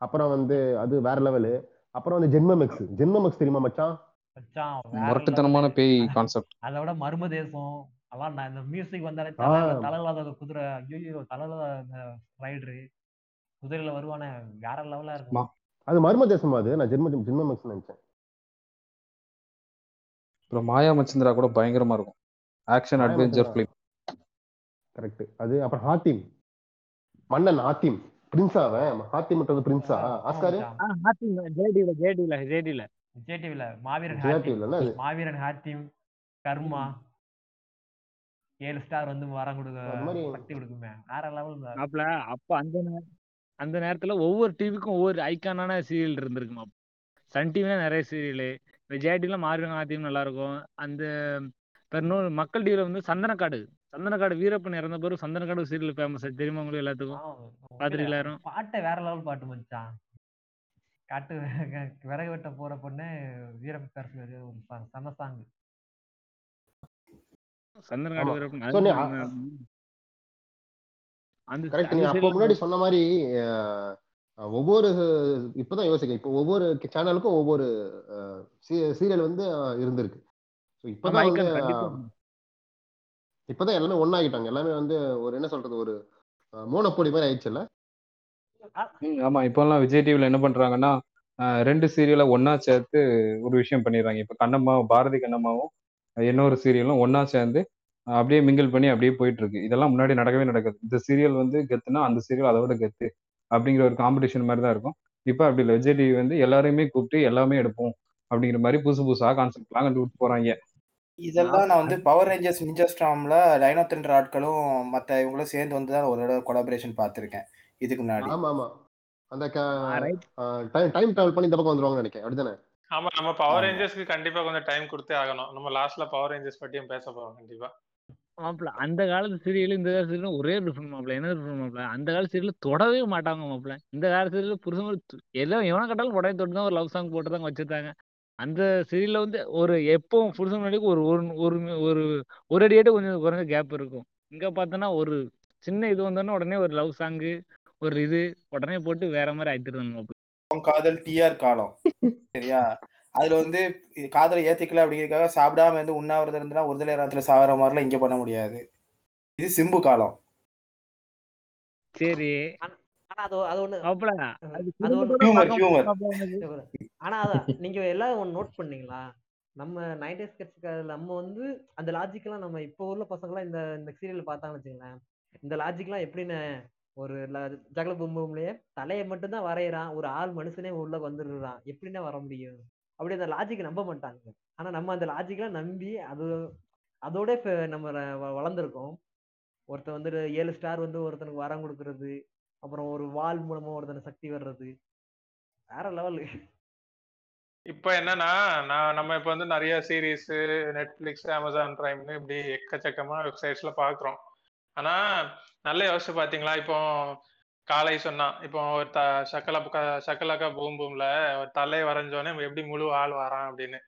அப்புறம் வந்து அது வேற லெவலு அப்புறம் வந்து ஜென்மமெக்ஸ் ஜென்மமெக்ஸ் தெரியுமா மச்சான்? மச்சான் வேற முரட்டுத்தனமான. பேய் கான்செப்ட் அதை விட மர்ம தேசம். அதெல்லாம் நான் இந்த மியூசிக் வந்தாலே தலையில்லாத குதிரை ஐயோ தலையில்லாத ரைடரு குதிரையில வருவானே வேற லெவலா இருக்கும். அது மர்ம தேசம் அது. நான் ஜென்ம ஜென்மமெக்ஸ் நினைச்சேன். அப்புறம் மாயா மச்சந்திரா கூட பயங்கரமா இருக்கும். Action adventure. ஃபிலிம் கரெக்ட் அது அப்புறம் ஹாத்திம். மன்னன் ஹாத்திம். பிரின்ஸா அவன். ஹாத்திம்ன்றது பிரின்ஸா ஆஸ்காரு? ஜேடில ஜேடில ஜேடில. விஜய் டிவில மாவீரன் மாவீரன் ஹாத்திம் கர்மா ஏழு ஸ்டார் வந்து வரம் கொடுக்க சக்தி கொடுக்குமே. வேற லெவல் மாப்ள அப்ப அந்த அந்த நேரத்துல ஒவ்வொரு டிவிக்கும் ஒவ்வொரு ஐக்கானான சீரியல் இருந்திருக்குமா சன் டிவில நிறைய சீரியலு விஜய் டிவில மாறுவங்க ஆத்தியம் நல்லா இருக்கும். அந்த இன்னொரு மக்கள் டிவில வந்து சந்தனக்காடு. சந்தனக்காடு வீரப்பன் இறந்த பிறகு சந்தனக்காடு சீரியல் ஃபேமஸ் தெரியுமா உங்களுக்கு எல்லாத்துக்கும்? பாத்துருக்கீங்களா எல்லாரும்? பாட்டை வேற லெவல் பாட்டு மச்சான். காட்டு விறகு வெட்ட போற பொண்ணு வீரப்ப பேர் ஒரு செம சாங் முன்னாடி சொன்ன மாதிரி ஒவ்வொரு இப்பதான் யோசிக்கிறேன். இப்போ ஒவ்வொரு சேனலுக்கும் ஒவ்வொரு சீரியல் வந்து இருந்திருக்கு. இப்பதான் இப்பதான் எல்லாமே ஒன்னாகிட்டாங்க எல்லாமே வந்து ஒரு என்ன சொல்றது ஒரு மோனப்பொடி மாதிரி ஆயிடுச்சுல்ல? ஆமா. இப்போல்லாம் விஜய் டிவில என்ன பண்றாங்கன்னா ரெண்டு சீரியலை ஒண்ணா சேர்த்து ஒரு விஷயம் பண்ணிடுறாங்க. இப்ப கண்ணம்மா பாரதி கண்ணம்மாவும் இன்னொரு சீரியலும் ஒண்ணா சேர்ந்து அப்படியே மிங்கிள் பண்ணி அப்படியே போயிட்டு இருக்கு இதெல்லாம் முன்னாடி நடக்கவே நடக்காது. இந்த சீரியல் வந்து கெத்துனா அந்த சீரியல் அதை விட கெத்து அப்படிங்கிற ஒரு காம்படிஷன் மாதிரி தான் இருக்கும். இப்போ அப்படி இல்லை. விஜய் டிவி வந்து எல்லாரையுமே கூப்பிட்டு எல்லாமே எடுப்போம் அப்படிங்கிற மாதிரி புதுசு புதுசா கான்செப்ட்லாம் கண்டுபிடிச்சு போறாங்க. இதெல்லாம் நான் வந்து பவர் ரேஞ்சர்ஸ் நிஞ்சா ஸ்டாம்ல டைனோ தென்ற ஆட்களும் மத்த இவங்களும் சேர்ந்து வந்து தான் ஒரு தடவை கொலாபரேஷன் பார்த்திருக்கேன். இதுக்கு முன்னாடி. ஆமா ஆமா. அந்த டைம் டைம் டிராவல் பண்ணி இந்த பக்கம் வந்துருவாங்கன்னு நினைக்கிறேன். அப்படிதானே? ஆமா நம்ம பவர். ரேஞ்சர்ஸ்க்கு கண்டிப்பா கொஞ்சம் டைம் கொடுத்தே ஆகணும். நம்ம லாஸ்ட்ல பவர் ரேஞ்சர்ஸ் பத்தியும் பேச போறோம் கண்டிப்பா. மாப்பிள அந்த காலத்து சீரியல் இந்த காலத்து சீரியலும் ஒரே டிஃபரெண்ட் மாப்பிள. என்ன டிஃபரெண்ட் மாப்பிள? அந்த காலத்து சீரியல் தொடவே மாட்டாங்க மாப்பிள. இந்த காலத்து சீரியல் புருஷன் எல்லாம் எவனை கட்டாலும் உடனே தொட்டு தான் ஒரு லவ் சாங் போட்டு தான் வச்சிருந்தாங்க அந்த சீரியல்ல வந்து ஒரு எப்போ புருஷன் முன்னாடி ஒரு ஒரு ஒரு ஒரு ஒரு அடியாட்டு கொஞ்சம் குறைஞ்ச கேப் இருக்கும். இங்க பார்த்தோன்னா ஒரு சின்ன இது வந்தோடனே உடனே ஒரு லவ் சாங்கு ஒரு இது உடனே போட்டு வேற மாதிரி உன் காதல் டிஆர் காலம் சரியா? அதுல வந்து காதலை ஏத்திக்கல அப்படிங்கிறதுக்காக சாப்பிடாம இருந்து உண்ணாவிரதம் இருந்தா ஒரு நேரத்துல சாகிற மாதிரிலாம் இங்க பண்ண முடியாது. இது சிம்பு காலம். சரி. ஆனா நீங்க எல்லாம் ஒன்று நோட் பண்ணீங்களா? நம்ம நைன்டிஸ் கிட்ஸ்க்கு நம்ம வந்து அந்த லாஜிக்லாம் நம்ம இப்போ உள்ள பசங்களாம் இந்த இந்த சீரியல் பார்த்தாங்கன்னு வச்சுங்களேன் இந்த லாஜிக்லாம் எப்படின்னு ஒரு ஜகல பூம்பூம்லயே தலையை மட்டும்தான் வரைகிறான் ஒரு ஆள் மனுஷனே உள்ள வந்துடுறான். எப்படின்னா வர முடியும்? அப்படி அந்த லாஜிக் நம்ப மாட்டாங்க ஆனா நம்ம அந்த லாஜிக்கெல்லாம் நம்பி அது அதோட நம்ம வ- வளர்ந்திருக்கோம். ஒருத்தன் வந்து ஏழு ஸ்டார் வந்து ஒருத்தனுக்கு வரம் கொடுக்கறது. அப்புறம் ஒரு வால் மூலமா ஒருத்தனுக்கு சக்தி வர்றது. வேற லெவலு இப்போ என்னன்னா நான் நம்ம இப்போ வந்து நிறைய சீரீஸ் நெட்ஃபிளிக்ஸ் அமேசான் பிரைம்னு இப்படி எக்கச்சக்கமா வெப்சைட்ஸ்ல பாக்குறோம். ஆனா நல்ல யோசிச்சு பாத்தீங்களா? இப்போ காலை சொன்னான் இப்போ ஒரு த சக்கல சக்கலக்கா பூம் பூம்ல ஒரு தலை வரைஞ்சோன்னே எப்படி முழு ஆள் வரான் அப்படின்னு.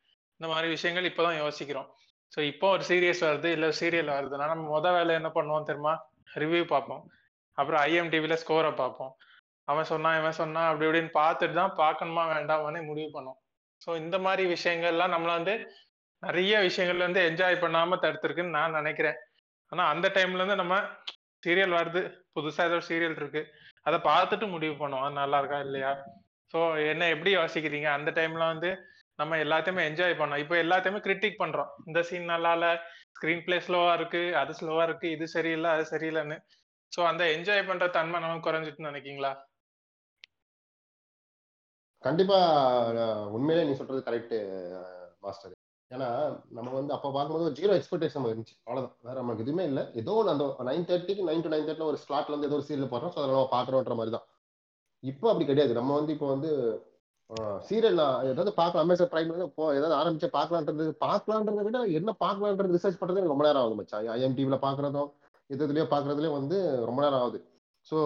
இந்த மாதிரி விஷயங்கள் இப்போதான் யோசிக்கிறோம். ஸோ இப்போ ஒரு சீரியஸ் வருது இல்லை சீரியல் வருதுன்னா நம்ம முத வேலை என்ன பண்ணுவோம் தெரியுமா? ரிவ்யூ பார்ப்போம். அப்புறம் ஐஎம்டிவில ஸ்கோரை பார்ப்போம். அவன் சொன்னான் இவன் சொன்னான் அப்படி இப்படின்னு பார்த்துட்டு தான் பார்க்கணுமா வேண்டாமான்னு முடிவு பண்ணோம். ஸோ இந்த மாதிரி விஷயங்கள்லாம் நம்மள வந்து நிறைய விஷயங்கள்ல வந்து என்ஜாய் பண்ணாம தடுத்துருக்குன்னு நான் நினைக்கிறேன். ஆனா அந்த டைம்ல இருந்து நம்ம சீரியல் வருது. புதுசா ஏதோ சீரியல் இருக்கு. அதை பார்த்துட்டு முடிவு பண்ணுவோம். அது நல்லா இருக்கா இல்லையா? ஸோ என்ன எப்படி யோசிக்கிறீங்க? அந்த டைம்ல வந்து நம்ம எல்லாத்தையுமே என்ஜாய் பண்ணோம். இப்போ எல்லாத்தையுமே கிரிட்டிக் பண்றோம். இந்த சீன் நல்லா இல்ல. ஸ்கிரீன் பிளே ஸ்லோவா இருக்கு. அது ஸ்லோவா இருக்கு. இது சரியில்லை அது சரியில்லைன்னு. ஸோ அந்த என்ஜாய் பண்ற தன்மை நமக்கு குறைஞ்சிட்டுன்னு நினைக்கீங்களா கண்டிப்பா உண்மையிலே நீ சொல்றது கரெக்ட் மாஸ்டர். ஏன்னா நம்ம வந்து அப்போ பார்க்கும்போது ஜீரோ எக்ஸ்பெக்டேஷன் இருந்துச்சு. அவ்வளோதான் வேற நமக்கு எதுவுமே இல்லை. ஏதோ ஒன்று அந்த நைன் தேர்ட்டிக்கு நைன் டு நைன் தேர்ட்டில ஒரு ஸ்லாட்ல இருந்து ஏதோ ஒரு சீரியல் போடுறோம். ஸோ அதை நம்ம பார்க்குறோன்ற மாதிரி தான் இப்போ அப்படி கிடையாது. நம்ம வந்து இப்போ வந்து சீரியல் ஏதாவது பார்க்கலாம். அமேசான் பிரைம் இப்போ ஏதாவது ஆரம்பிச்சு பார்க்கலான்றது பார்க்கலான்றதை விட என்ன பார்க்கலான்றது ரிசர்ச் பண்ணுறது எனக்கு ரொம்ப நேரம் ஆகுது மச்சான். ஐஎம்டிவில பார்க்குறதும் எதுலையோ பார்க்குறதுலேயே வந்து ரொம்ப நேரம் ஆகுது. ஸோ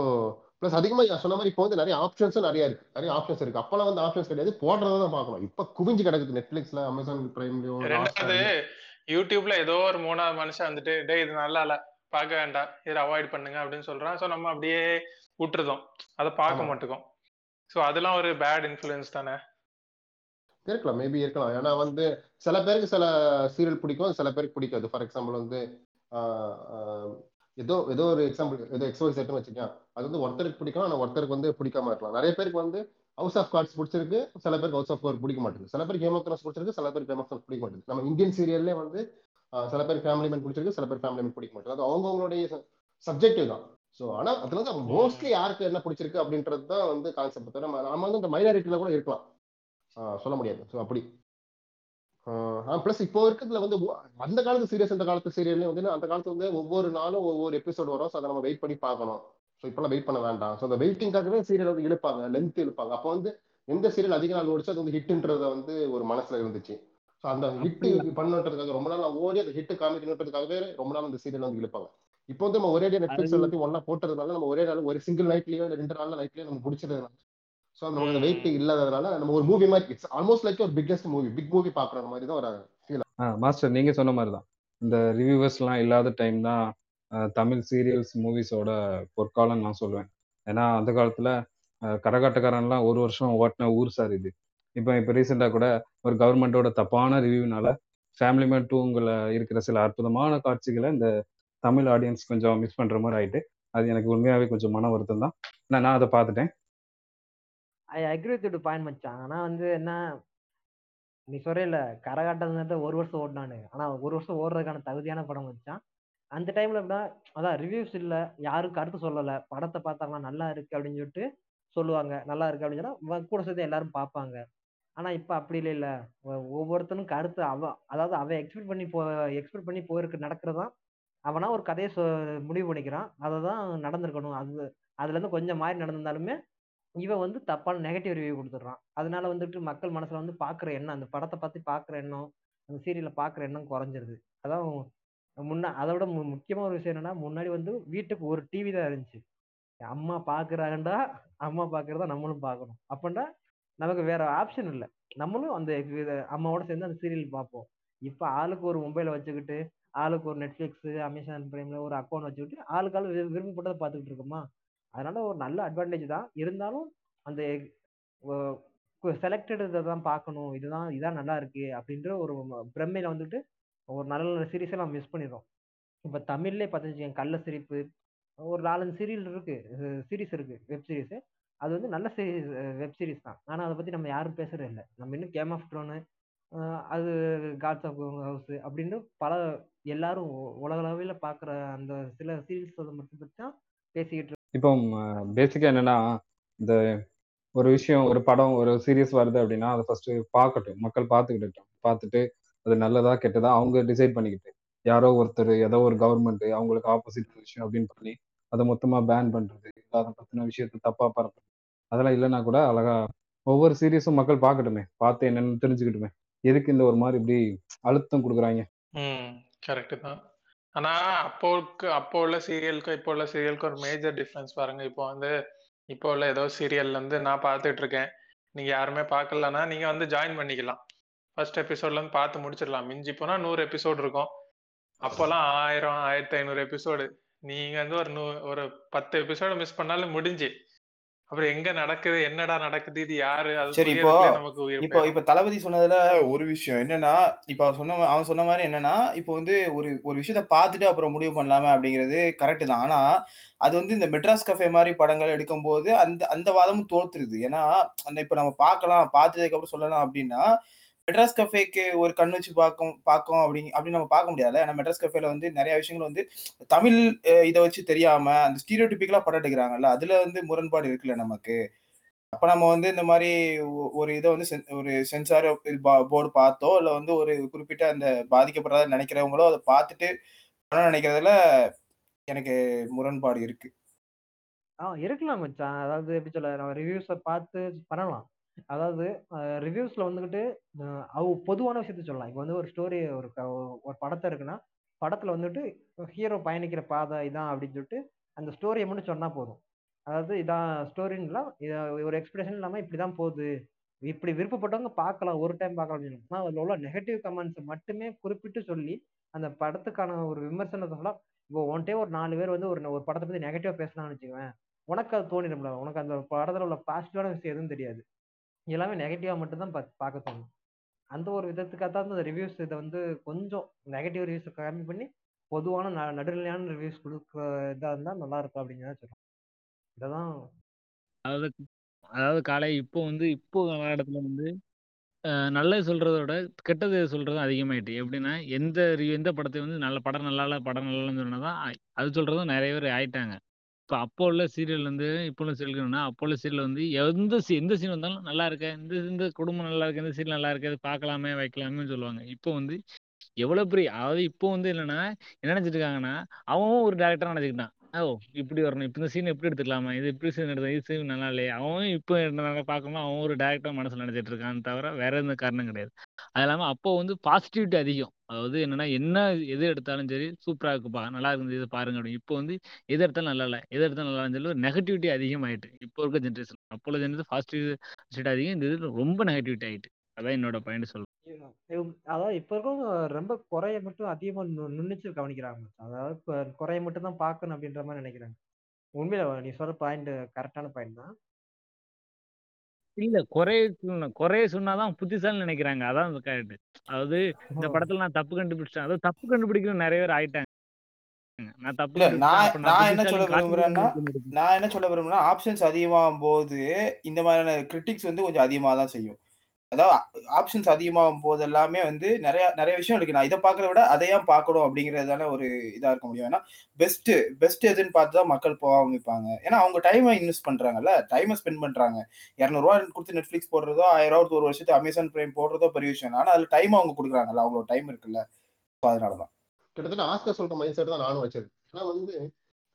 ப்ளஸ் அதிகமா சொன்ன மாதிரி இப்போ வந்து நிறைய ஆப்ஷன்ஸும் நிறைய இருக்கு. நிறைய ஆப்ஷன்ஸ் இருக்கு. அப்பெல்லாம் வந்து ஆப்ஷன்ஸ் கிடையாது. போடுறத தான் பார்க்கணும். இப்போ குவிஞ்சு கிடக்குது நெட்ஃபிளிக்ஸ்ல அமேசான் பிரைம்லயும் ரெண்டாவது யூடியூப்ல ஏதோ ஒரு மூணாவது மனுஷன் வந்துட்டு டேய் இது நல்லா இல்ல. பார்க்க வேண்டாம். இதை அவாய்ட் பண்ணுங்க அப்படின்னு சொல்றான். ஸோ நம்ம அப்படியே விட்டுருதோம் அதை பார்க்க. மாட்டோம் ஸோ அதெல்லாம் ஒரு பேட் இன்ஃப்ளூயன்ஸ் தானே? இருக்கலாம். மேபி இருக்கலாம். ஏன்னா வந்து சில பேருக்கு சில சீரியல் பிடிக்கும் சில பேருக்கு பிடிக்காது. ஃபார் எக்ஸாம்பிள் வந்து ஏதோ ஏதோ ஒரு எக்ஸாம்பிள் ஏதோ எக்ஸ்போஸ் செட்னு வச்சுக்கேன் அது வந்து ஒருத்தருக்கு பிடிக்கும் ஆனால் ஒருத்தருக்கு வந்து பிடிக்காம இருக்கலாம். நிறைய பேருக்கு வந்து ஹவுஸ் ஆஃப் கார்ட்ஸ் பிடிச்சிருக்கு சில பேருக்கு ஹவுஸ் ஆஃப் கார்ட் பிடிக்க மாட்டேங்குது. சில பேர் கேம் ஆஃப் த்ரோன்ஸ் பிடிச்சிருக்கு சில பேர் கேம் ஆஃப் த்ரோன்ஸ் பிடிக்க மாட்டேங்குது. நம்ம இந்தியன் சீரியல்லே வந்து சில பேர் ஃபேமிலி மேன் பிடிச்சிருக்கு சில பேர் ஃபேமிலி மேன் பிடிக்க மாட்டேங்குது. அது அவங்கவுங்களுடைய சப்ஜெக்டிவ் தான். ஸோ ஆனால் அதுல வந்து மோஸ்ட்லி யாருக்கு என்ன பிடிச்சிருக்கு அப்படின்றது தான் வந்து கான்செப்ட் தவிர நம்ம வந்து இந்த மைனாரிட்டியில கூட இருக்கலாம். சொல்ல முடியாது. ஸோ அப்படி. ப்ளஸ் இப்போ இருக்கிறதுல வந்து அந்த காலத்து சீரியஸ் இந்த காலத்து சீரியல்லையும் வந்து அந்த காலத்து வந்து ஒவ்வொரு நாளும் ஒவ்வொரு எபிசோட் வரும். ஸோ அதை நம்ம வெயிட் பண்ணி பார்க்கணும். ஸோ இப்பெல்லாம் வெயிட் பண்ண வேண்டாம். ஸோ அந்த வெயிட்டிங்காகவே சீரியல் வந்து இழுப்பாங்க லென்த் இழுப்பாங்க. அப்போ வந்து எந்த சீரியல் அதிக நாள் ஓடிச்சு அது வந்து ஹிட்ன்றத வந்து ஒரு மனசுல இருந்துச்சு. ஸோ அந்த ஹிட் பண்ணுன்றதுக்காக ரொம்ப நாள் ஓடி அந்த ஹிட் காமிக்கணுன்றதுக்காகவே ரொம்ப நாள் அந்த சீரியல் வந்து இழுப்பாங்க. இப்போ வந்து நம்ம ஒரே நெட்ஃபிளிக்ஸ் அது- எல்லாத்தையும் ஒண்ணா போட்டதுனால நம்ம ஒரே நாள் ஒரு சிங்கிள் நைட்லயோ இல்லை ரெண்டு நாள் நைட்லயோ நம்ம பிடிச்சதுனால ஸோ நமக்கு அந்த வெயிட் இல்லாததுனால நம்ம ஒரு மூவி மாதிரி இட்ஸ் ஆல்மோஸ்ட் லைக் ஒரு பிக்கெஸ்ட் மூவி பிக் மூவி பாக்குற மாதிரி தான் ஒரு ஃபீல் மாஸ்டர் நீங்க சொன்ன மாதிரி தான் இந்த ரிவ்யூவர்ஸ்லாம் இல்லாத டைம் தான் தமிழ் சீரியல்ஸ் மூவிஸோட பொற்காலம் நான் சொல்லுவேன் ஏன்னா அந்த காலத்துல கரகாட்டக்காரன்லாம் ஒரு வருஷம் ஓட்டின ஊர் சார் இது. இப்போ இப்போ ரீசெண்டாக கூட ஒரு கவர்மெண்டோட தப்பான ரிவ்யூனால ஃபேமிலி மேன் டூங்கில் இருக்கிற சில அற்புதமான காட்சிகளை இந்த தமிழ் ஆடியன்ஸ் கொஞ்சம் மிஸ் பண்ணுற மாதிரி ஆயிட்டு அது எனக்கு உண்மையாகவே கொஞ்சம் மன வருத்தம் தான். நான் நான் அதை பார்த்துட்டேன். ஐ அக்ரி வித் பாயிண்ட் மச்சான். ஆனா வந்து என்ன நீ சொல்றேல கரகாட்டம் ஒரு வருஷம் ஓடினானு. ஆனா ஒரு வருஷம் ஓடுறதுக்கான தகுதியான படம் மச்சான். அந்த டைம்ல எப்படின்னா அதான் ரிவ்யூஸ் இல்லை யாரும் கருத்து சொல்லலை. படத்தை பார்த்தாங்களா நல்லா இருக்கு அப்படின்னு சொல்லிட்டு சொல்லுவாங்க. நல்லா இருக்கு அப்படின்னு சொன்னா கூட சேர்த்து எல்லாரும் பார்ப்பாங்க. ஆனா இப்ப அப்படி இல்லை இல்ல. ஒவ்வொருத்தனும் கருத்து அவ அதாவது அவன் எக்ஸ்பெக்ட் பண்ணி போ எக்ஸ்பெக்ட் பண்ணி போயிருக்கு நடக்கிறதான் அவனா ஒரு கதையை சொ முடிவு பண்ணிக்கிறான். அதை தான் நடந்திருக்கணும். அது அதுல இருந்து கொஞ்சம் மாறி நடந்திருந்தாலுமே இவன் வந்து தப்பான நெகட்டிவ் ரிவ்யூ கொடுத்துட்றான். அதனால வந்துட்டு மக்கள் மனசுல வந்து பாக்குற எண்ணம் அந்த படத்தை பத்தி பாக்குற எண்ணம் அந்த சீரியலை பாக்குற எண்ணம் குறைஞ்சிருது. அதான் முன்ன அதை விட மு- முக்கியமான ஒரு விஷயம் என்னன்னா முன்னாடி வந்து வீட்டுக்கு ஒரு டிவி தான் இருந்துச்சு. அம்மா பாக்குறாங்கடா அம்மா பாக்குறதா நம்மளும் பார்க்கணும் அப்படின்னா நமக்கு வேற ஆப்ஷன் இல்லை. நம்மளும் அந்த இது அம்மாவோட சேர்ந்து அந்த சீரியல் பார்ப்போம். இப்ப ஆளுக்கு ஒரு மொபைலை வச்சுக்கிட்டு ஆளுக்கு ஒரு நெட்ஃபிளிக்ஸ் அமேசான் பிரைம்ல ஒரு அக்கௌண்ட் வச்சுக்கிட்டு ஆளுக்கு ஆள் விரும்பப்பட்டதை பார்த்துக்கிட்டு இருக்கோமா? அதனால ஒரு நல்ல அட்வான்டேஜ் தான். இருந்தாலும் அந்த செலக்டட் இதை தான் பார்க்கணும். இதுதான் இதான் நல்லா இருக்கு அப்படின்ற ஒரு பிரம்மையில வந்துட்டு ஒரு நல்ல நல்ல சீரீஸை நம்ம மிஸ் பண்ணிடுறோம். இப்ப தமிழ்லேயே பார்த்துருக்கேன் கள்ள சிரிப்பு ஒரு நாலஞ்சு சீரியல் இருக்கு. சீரிஸ் இருக்கு வெப் சீரீஸ் அது வந்து நல்ல சீரீஸ் வெப் சீரிஸ் தான். ஆனால் அதை பற்றி நம்ம யாரும் பேசுறது இல்லை. நம்ம இன்னும் கேம் ஆஃப் ட்ரோனு அது காட்ஸ் ஆஃப் ஹவுஸ் அப்படின்னு பல எல்லாரும் உலகளவில் பார்க்குற அந்த சில சீரிஸ் மட்டும் பற்றி தான் பேசிக்கிட்டு இப்போ பேசிக்காக என்னன்னா இந்த ஒரு விஷயம் ஒரு படம் ஒரு சீரியஸ் வருது அப்படின்னா அதை ஃபர்ஸ்ட் பார்க்கட்டும். மக்கள் பார்த்துக்கிட்டோம் பார்த்துட்டு அது நல்லதா கெட்டதா அவங்க டிசைட் பண்ணிக்கிட்டு. யாரோ ஒருத்தர் ஏதோ ஒரு கவர்மெண்ட் அவங்களுக்கு ஆப்போசிட் விஷயம் அப்படின்னு பண்ணி அதை மொத்தமா பேன் பண்றது அதை பத்தின விஷயத்த தப்பா பரப்புறது அதெல்லாம் இல்லைன்னா கூட அழகா ஒவ்வொரு சீரியஸும் மக்கள் பார்க்கட்டுமே. பார்த்து என்னன்னு தெரிஞ்சுக்கிட்டுமே. எதுக்கு இந்த ஒரு மாதிரி இப்படி அழுத்தம் கொடுக்குறாங்க? ம் கரெக்ட் தான். ஆனா அப்போக்கு அப்போ உள்ள சீரியலுக்கும் இப்போ உள்ள சீரியலுக்கும் ஒரு மேஜர் டிஃபரன்ஸ் பாருங்க. இப்போ வந்து இப்போ உள்ள ஏதோ சீரியல் வந்து நான் பார்த்துட்டு இருக்கேன் நீங்க யாருமே பார்க்கலன்னா நீங்க வந்து ஜாயின் பண்ணிக்கலாம். ஃபர்ஸ்ட் எபிசோட்ல இருந்து பார்த்து முடிச்சிடலாம். மிஞ்சி போனா நூறு எபிசோடு இருக்கும். அப்போல்லாம் ஆயிரம் ஆயிரத்தி ஐநூறு எபிசோடு நீங்க வந்து ஒரு நூ ஒரு பத்து எபிசோடு மிஸ் பண்ணாலும் முடிஞ்சு. அப்புறம் எங்க நடக்குது? என்னடா நடக்குது? இது யாரு? சரி இப்போ இப்போ இப்ப தளபதி சொன்னதுல ஒரு விஷயம் என்னன்னா இப்ப அவன் சொன்ன அவன் சொன்ன மாதிரி என்னன்னா இப்போ வந்து ஒரு ஒரு விஷயத்த பார்த்துட்டு அப்புறம் முடிவு பண்ணலாமே அப்படிங்கிறது கரெக்ட் தான். ஆனா அது வந்து இந்த மெட்ராஸ் கஃபே மாதிரி படங்கள் எடுக்கும்போது அந்த அந்த வாதமும் தோத்துருது. ஏன்னா அந்த இப்ப நம்ம பார்க்கலாம் பார்த்ததுக்கு அப்புறம் சொல்லலாம் அப்படின்னா மெட்ராஸ் கஃபேக்கு ஒரு கண் வச்சு பார்க்கும் பார்க்கும் அப்படி அப்படின்னு நம்ம பார்க்க முடியாது ஏன்னா மெட்ராஸ் கஃபேல வந்து நிறைய விஷயங்கள் வந்து தமிழ் இதை வச்சு தெரியாம அந்த ஸ்டீரியோ டிப்பிக்கலா படம் எடுக்கிறாங்கல்ல அதுல வந்து முரண்பாடு இருக்குல்ல நமக்கு. அப்ப நம்ம வந்து இந்த மாதிரி ஒரு இதை வந்து சென்- ஒரு சென்சார் போர்டு பார்த்தோ இல்ல வந்து ஒரு குறிப்பிட்ட அந்த பாதிக்கப்படாத நினைக்கிறவங்களோ அதை பார்த்துட்டு படம் நினைக்கிறதுல எனக்கு முரண்பாடு இருக்கு. ஆ இருக்கலாம் மச்சான். அதாவது எப்படி சொல்ல நம்ம ரிவ்யூஸை பார்த்து பண்ணலாம். அதாவது ரிவ்யூஸ்ல வந்துகிட்டு அவ பொதுவான விஷயத்த சொல்லலாம். இப்போ வந்து ஒரு ஸ்டோரி ஒரு க- ஒரு படத்தை இருக்குன்னா படத்துல வந்துட்டு ஹீரோ பயணிக்கிற பாதை இதான் அப்படின்னு சொல்லிட்டு அந்த ஸ்டோரியை மட்டும் சொன்னா போதும். அதாவது இதான் ஸ்டோரின்லாம் ஒரு எக்ஸ்பிரஷன் இல்லாம இப்படிதான் போகுது. இப்படி விருப்பப்பட்டவங்க பார்க்கலாம் ஒரு டைம் பார்க்கலாம் அப்படின்னு ஆனா அதுல உள்ள நெகட்டிவ் கமெண்ட்ஸ் மட்டுமே குறிப்பிட்டு சொல்லி அந்த படத்துக்கான ஒரு விமர்சனத்தை சொல்லலாம் இப்போ ஒன்ட்டே ஒரு நாலு பேர் வந்து ஒரு ஒரு படத்தை பத்தி நெகட்டிவா பேசலாம்னு வச்சுக்கோங்க உனக்கு அது தோணிடும்ல. உனக்கு அந்த படத்துல உள்ள பாசிட்டிவான விஷயம் எதுவும் தெரியாது. எல்லாமே நெகட்டிவா மட்டும் தான் பார்க்க தோணும். அந்த ஒரு விதத்துக்காக தான் அந்த ரிவ்யூஸ் இதை வந்து கொஞ்சம் நெகட்டிவ் ரிவ்யூஸ் கம்மி பண்ணி பொதுவான ந- நடுநிலையான ரிவ்யூஸ் கொடுக்க இதாக இருந்தால் நல்லா இருக்கும் அப்படிங்கிறத இதை தான் அதாவது அதாவது காலை இப்போ வந்து இப்போ காலகட்டத்தில் வந்து நல்லது சொல்கிறத விட கெட்டது சொல்கிறது அதிகமாயிட்டு. எப்படின்னா எந்த எந்த படத்தை வந்து நல்ல படம் நல்லா படம் நல்லா சொன்னால் தான் அது சொல்கிறதும் நிறைய பேர் ஆயிட்டாங்க. இப்போ அப்போ உள்ள சீரியல் வந்து இப்போ உள்ள சீரியல்னா அப்போ உள்ள சீரியல் வந்து எந்த சீ எந்த சீன் வந்தாலும் நல்லா இருக்க? இந்த இந்த குடும்பம் நல்லா இருக்கு? இந்த சீரியல் நல்லா இருக்கு? அது பார்க்கலாமே வைக்கலாமே சொல்லுவாங்க. இப்போ வந்து எவ்வளவு பெரிய அதாவது இப்போ வந்து என்னன்னா என்ன நினைச்சிட்டு இருக்காங்கன்னா அவன் ஒரு டேரக்டர் நினைச்சுக்கிட்டான். ஓ இப்படி வரணும். இப்ப இந்த சீன் எப்படி எடுத்துக்கலாமா? இது இப்படி சீன் எடுத்தா இது சீன் நல்லா இல்லையா? அவன் இப்போ என்ன பார்க்கணும் அவன் ஒரு டேரக்டாக மனசுல நினைச்சிட்டு இருக்கான் தவிர வேற எந்த காரணம் கிடையாது. அது இல்லாம அப்போ வந்து பாசிட்டிவிட்டி அதிகம். அதாவது என்னன்னா என்ன எது எடுத்தாலும் சரி சூப்பரா இருக்குப்பா நல்லா இருந்தது இதை பாருங்க அப்படின்னு. இப்போ வந்து எது எடுத்தாலும் நல்லா இல்லை எது எடுத்தாலும் நல்லா இருந்தாலும் சொல்லி நெகட்டிவிட்டி அதிகமாயிட்டு இப்போ இருக்க ஜென்ரேஷன் அப்போ ஜென்ரேஷன் பாசிட்டிவ் அதிகம் இந்த இது ரொம்ப நெகட்டிவிட்டி ஆயிட்டு. அதான் என்னோட பாயிண்ட் சொல்றேன். அதாவது இப்ப இருக்கவங்க ரொம்ப குறைய மட்டும் அதிகமா நு- நுண்ணிச்சு கவனிக்கிறாங்க. அதாவது இப்ப குறைய மட்டும் தான் பார்க்கணும் அப்படின்ற மாதிரி நினைக்கிறாங்க. உண்மையில நீ சொல்ற பாயிண்ட் கரெக்டான பாயிண்ட் தான். இல்ல குறைய சொல்லணும் குறைய சொன்னாதான் புத்திசாலின்னு நினைக்கிறாங்க. அதான் கரெக்ட் அதாவது இந்த படத்துல நான் தப்பு கண்டுபிடிச்சிட்டேன். அதாவது தப்பு கண்டுபிடிக்கிற நிறைய பேர் ஆயிட்டாங்க. நான் தப்பு இல்ல கண்டுபிடிச்சேன் நான் அப்ப நான் நான் என்ன சொல்ல புத்திசாலின்னு விரும்புறேன்னா நான் என்ன சொல்ல விரும்புறேன்னா ஆப்ஷன்ஸ் அதிகமாகும் போது இந்த மாதிரியான கிரிட்டிக்ஸ் வந்து கொஞ்சம் அதிகமாக தான் செய்யும். அதாவது ஆப்ஷன்ஸ் அதிகமாகும் போது எல்லாமே வந்து நிறைய நிறைய விஷயம் இருக்கு. நான் இதை பார்க்கறத விட அதை ஏன் பார்க்கணும் அப்படிங்கிறது ஒரு இதா இருக்க முடியும். ஏன்னா பெஸ்ட் பெஸ்ட் எதுன்னு பார்த்து தான் மக்கள் போக ஆரம்பிப்பாங்க. ஏன்னா அவங்க டைமை இன்வெஸ்ட் பண்றாங்கல்ல. டைமை ஸ்பெண்ட் பண்றாங்க. இரநூறுவா கொடுத்து நெட்ஃபிளிக்ஸ் போடுறதோ ஆயிரம் ரூபா ஒரு வருஷத்துக்கு அமேசான் பிரைம் போடுறதோ பெரிய விஷயம் ஆனா அதுல டைம் அவங்க கொடுக்குறாங்கல்ல. அவங்களோட டைம் இருக்குல்ல. ஸோ அதனாலதான். கிட்டத்தட்ட ஆஸ்கர் சொல்ற மைண்ட் செட் தான் நானும் வச்சிருக்கேன் ஆனா வந்து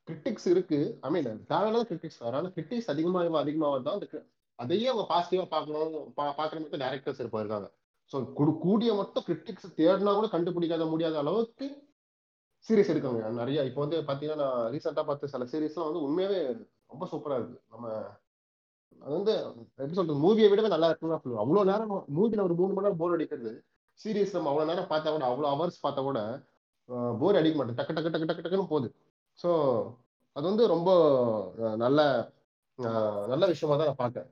கிரிட்டிக்ஸ் இருக்கு. ஐ மீன் தேவையில்லாத கிரிட்டிக்ஸ் வர ஆனா கிரிட்டிக்ஸ் அதிகமாக அதிகமாக தான் அதையே அவங்க பாசிட்டிவா பார்க்கணும் பா- பார்க்குற மட்டும் டேரக்டர்ஸ் இருப்பா இருக்காங்க ஸோ கூடிய மட்டும் கிரிட்டிக்ஸ் தேடினா கூட கண்டுபிடிக்காத முடியாத அளவுக்கு சீரியஸ் எடுக்காங்க நிறைய இப்போ வந்து பாத்தீங்கன்னா நான் ரீசெண்டா பார்த்த சில சீரீஸ்லாம் வந்து உண்மையாவே ரொம்ப சூப்பரா இருக்கு. நம்ம அது வந்து எப்படி சொல்றது மூவியை விடவே நல்லா இருக்குன்னு தான் அவ்வளோ அவ்வளவு நேரம் மூவியில் ஒரு மூணு மணி நேரம் போர் அடிக்கிறது சீரியஸ் நம்ம அவ்வளவு நேரம் பார்த்தா கூட அவ்வளோ ஹவர்ஸ் பார்த்தா கூட போர் அடிக்க மாட்டேன். டக்கு டக்கு டக்கு டக்கு டக்குன்னு போகுது. ஸோ அது வந்து ரொம்ப நல்ல நல்ல விஷயமா தான் நான் பார்க்கேன்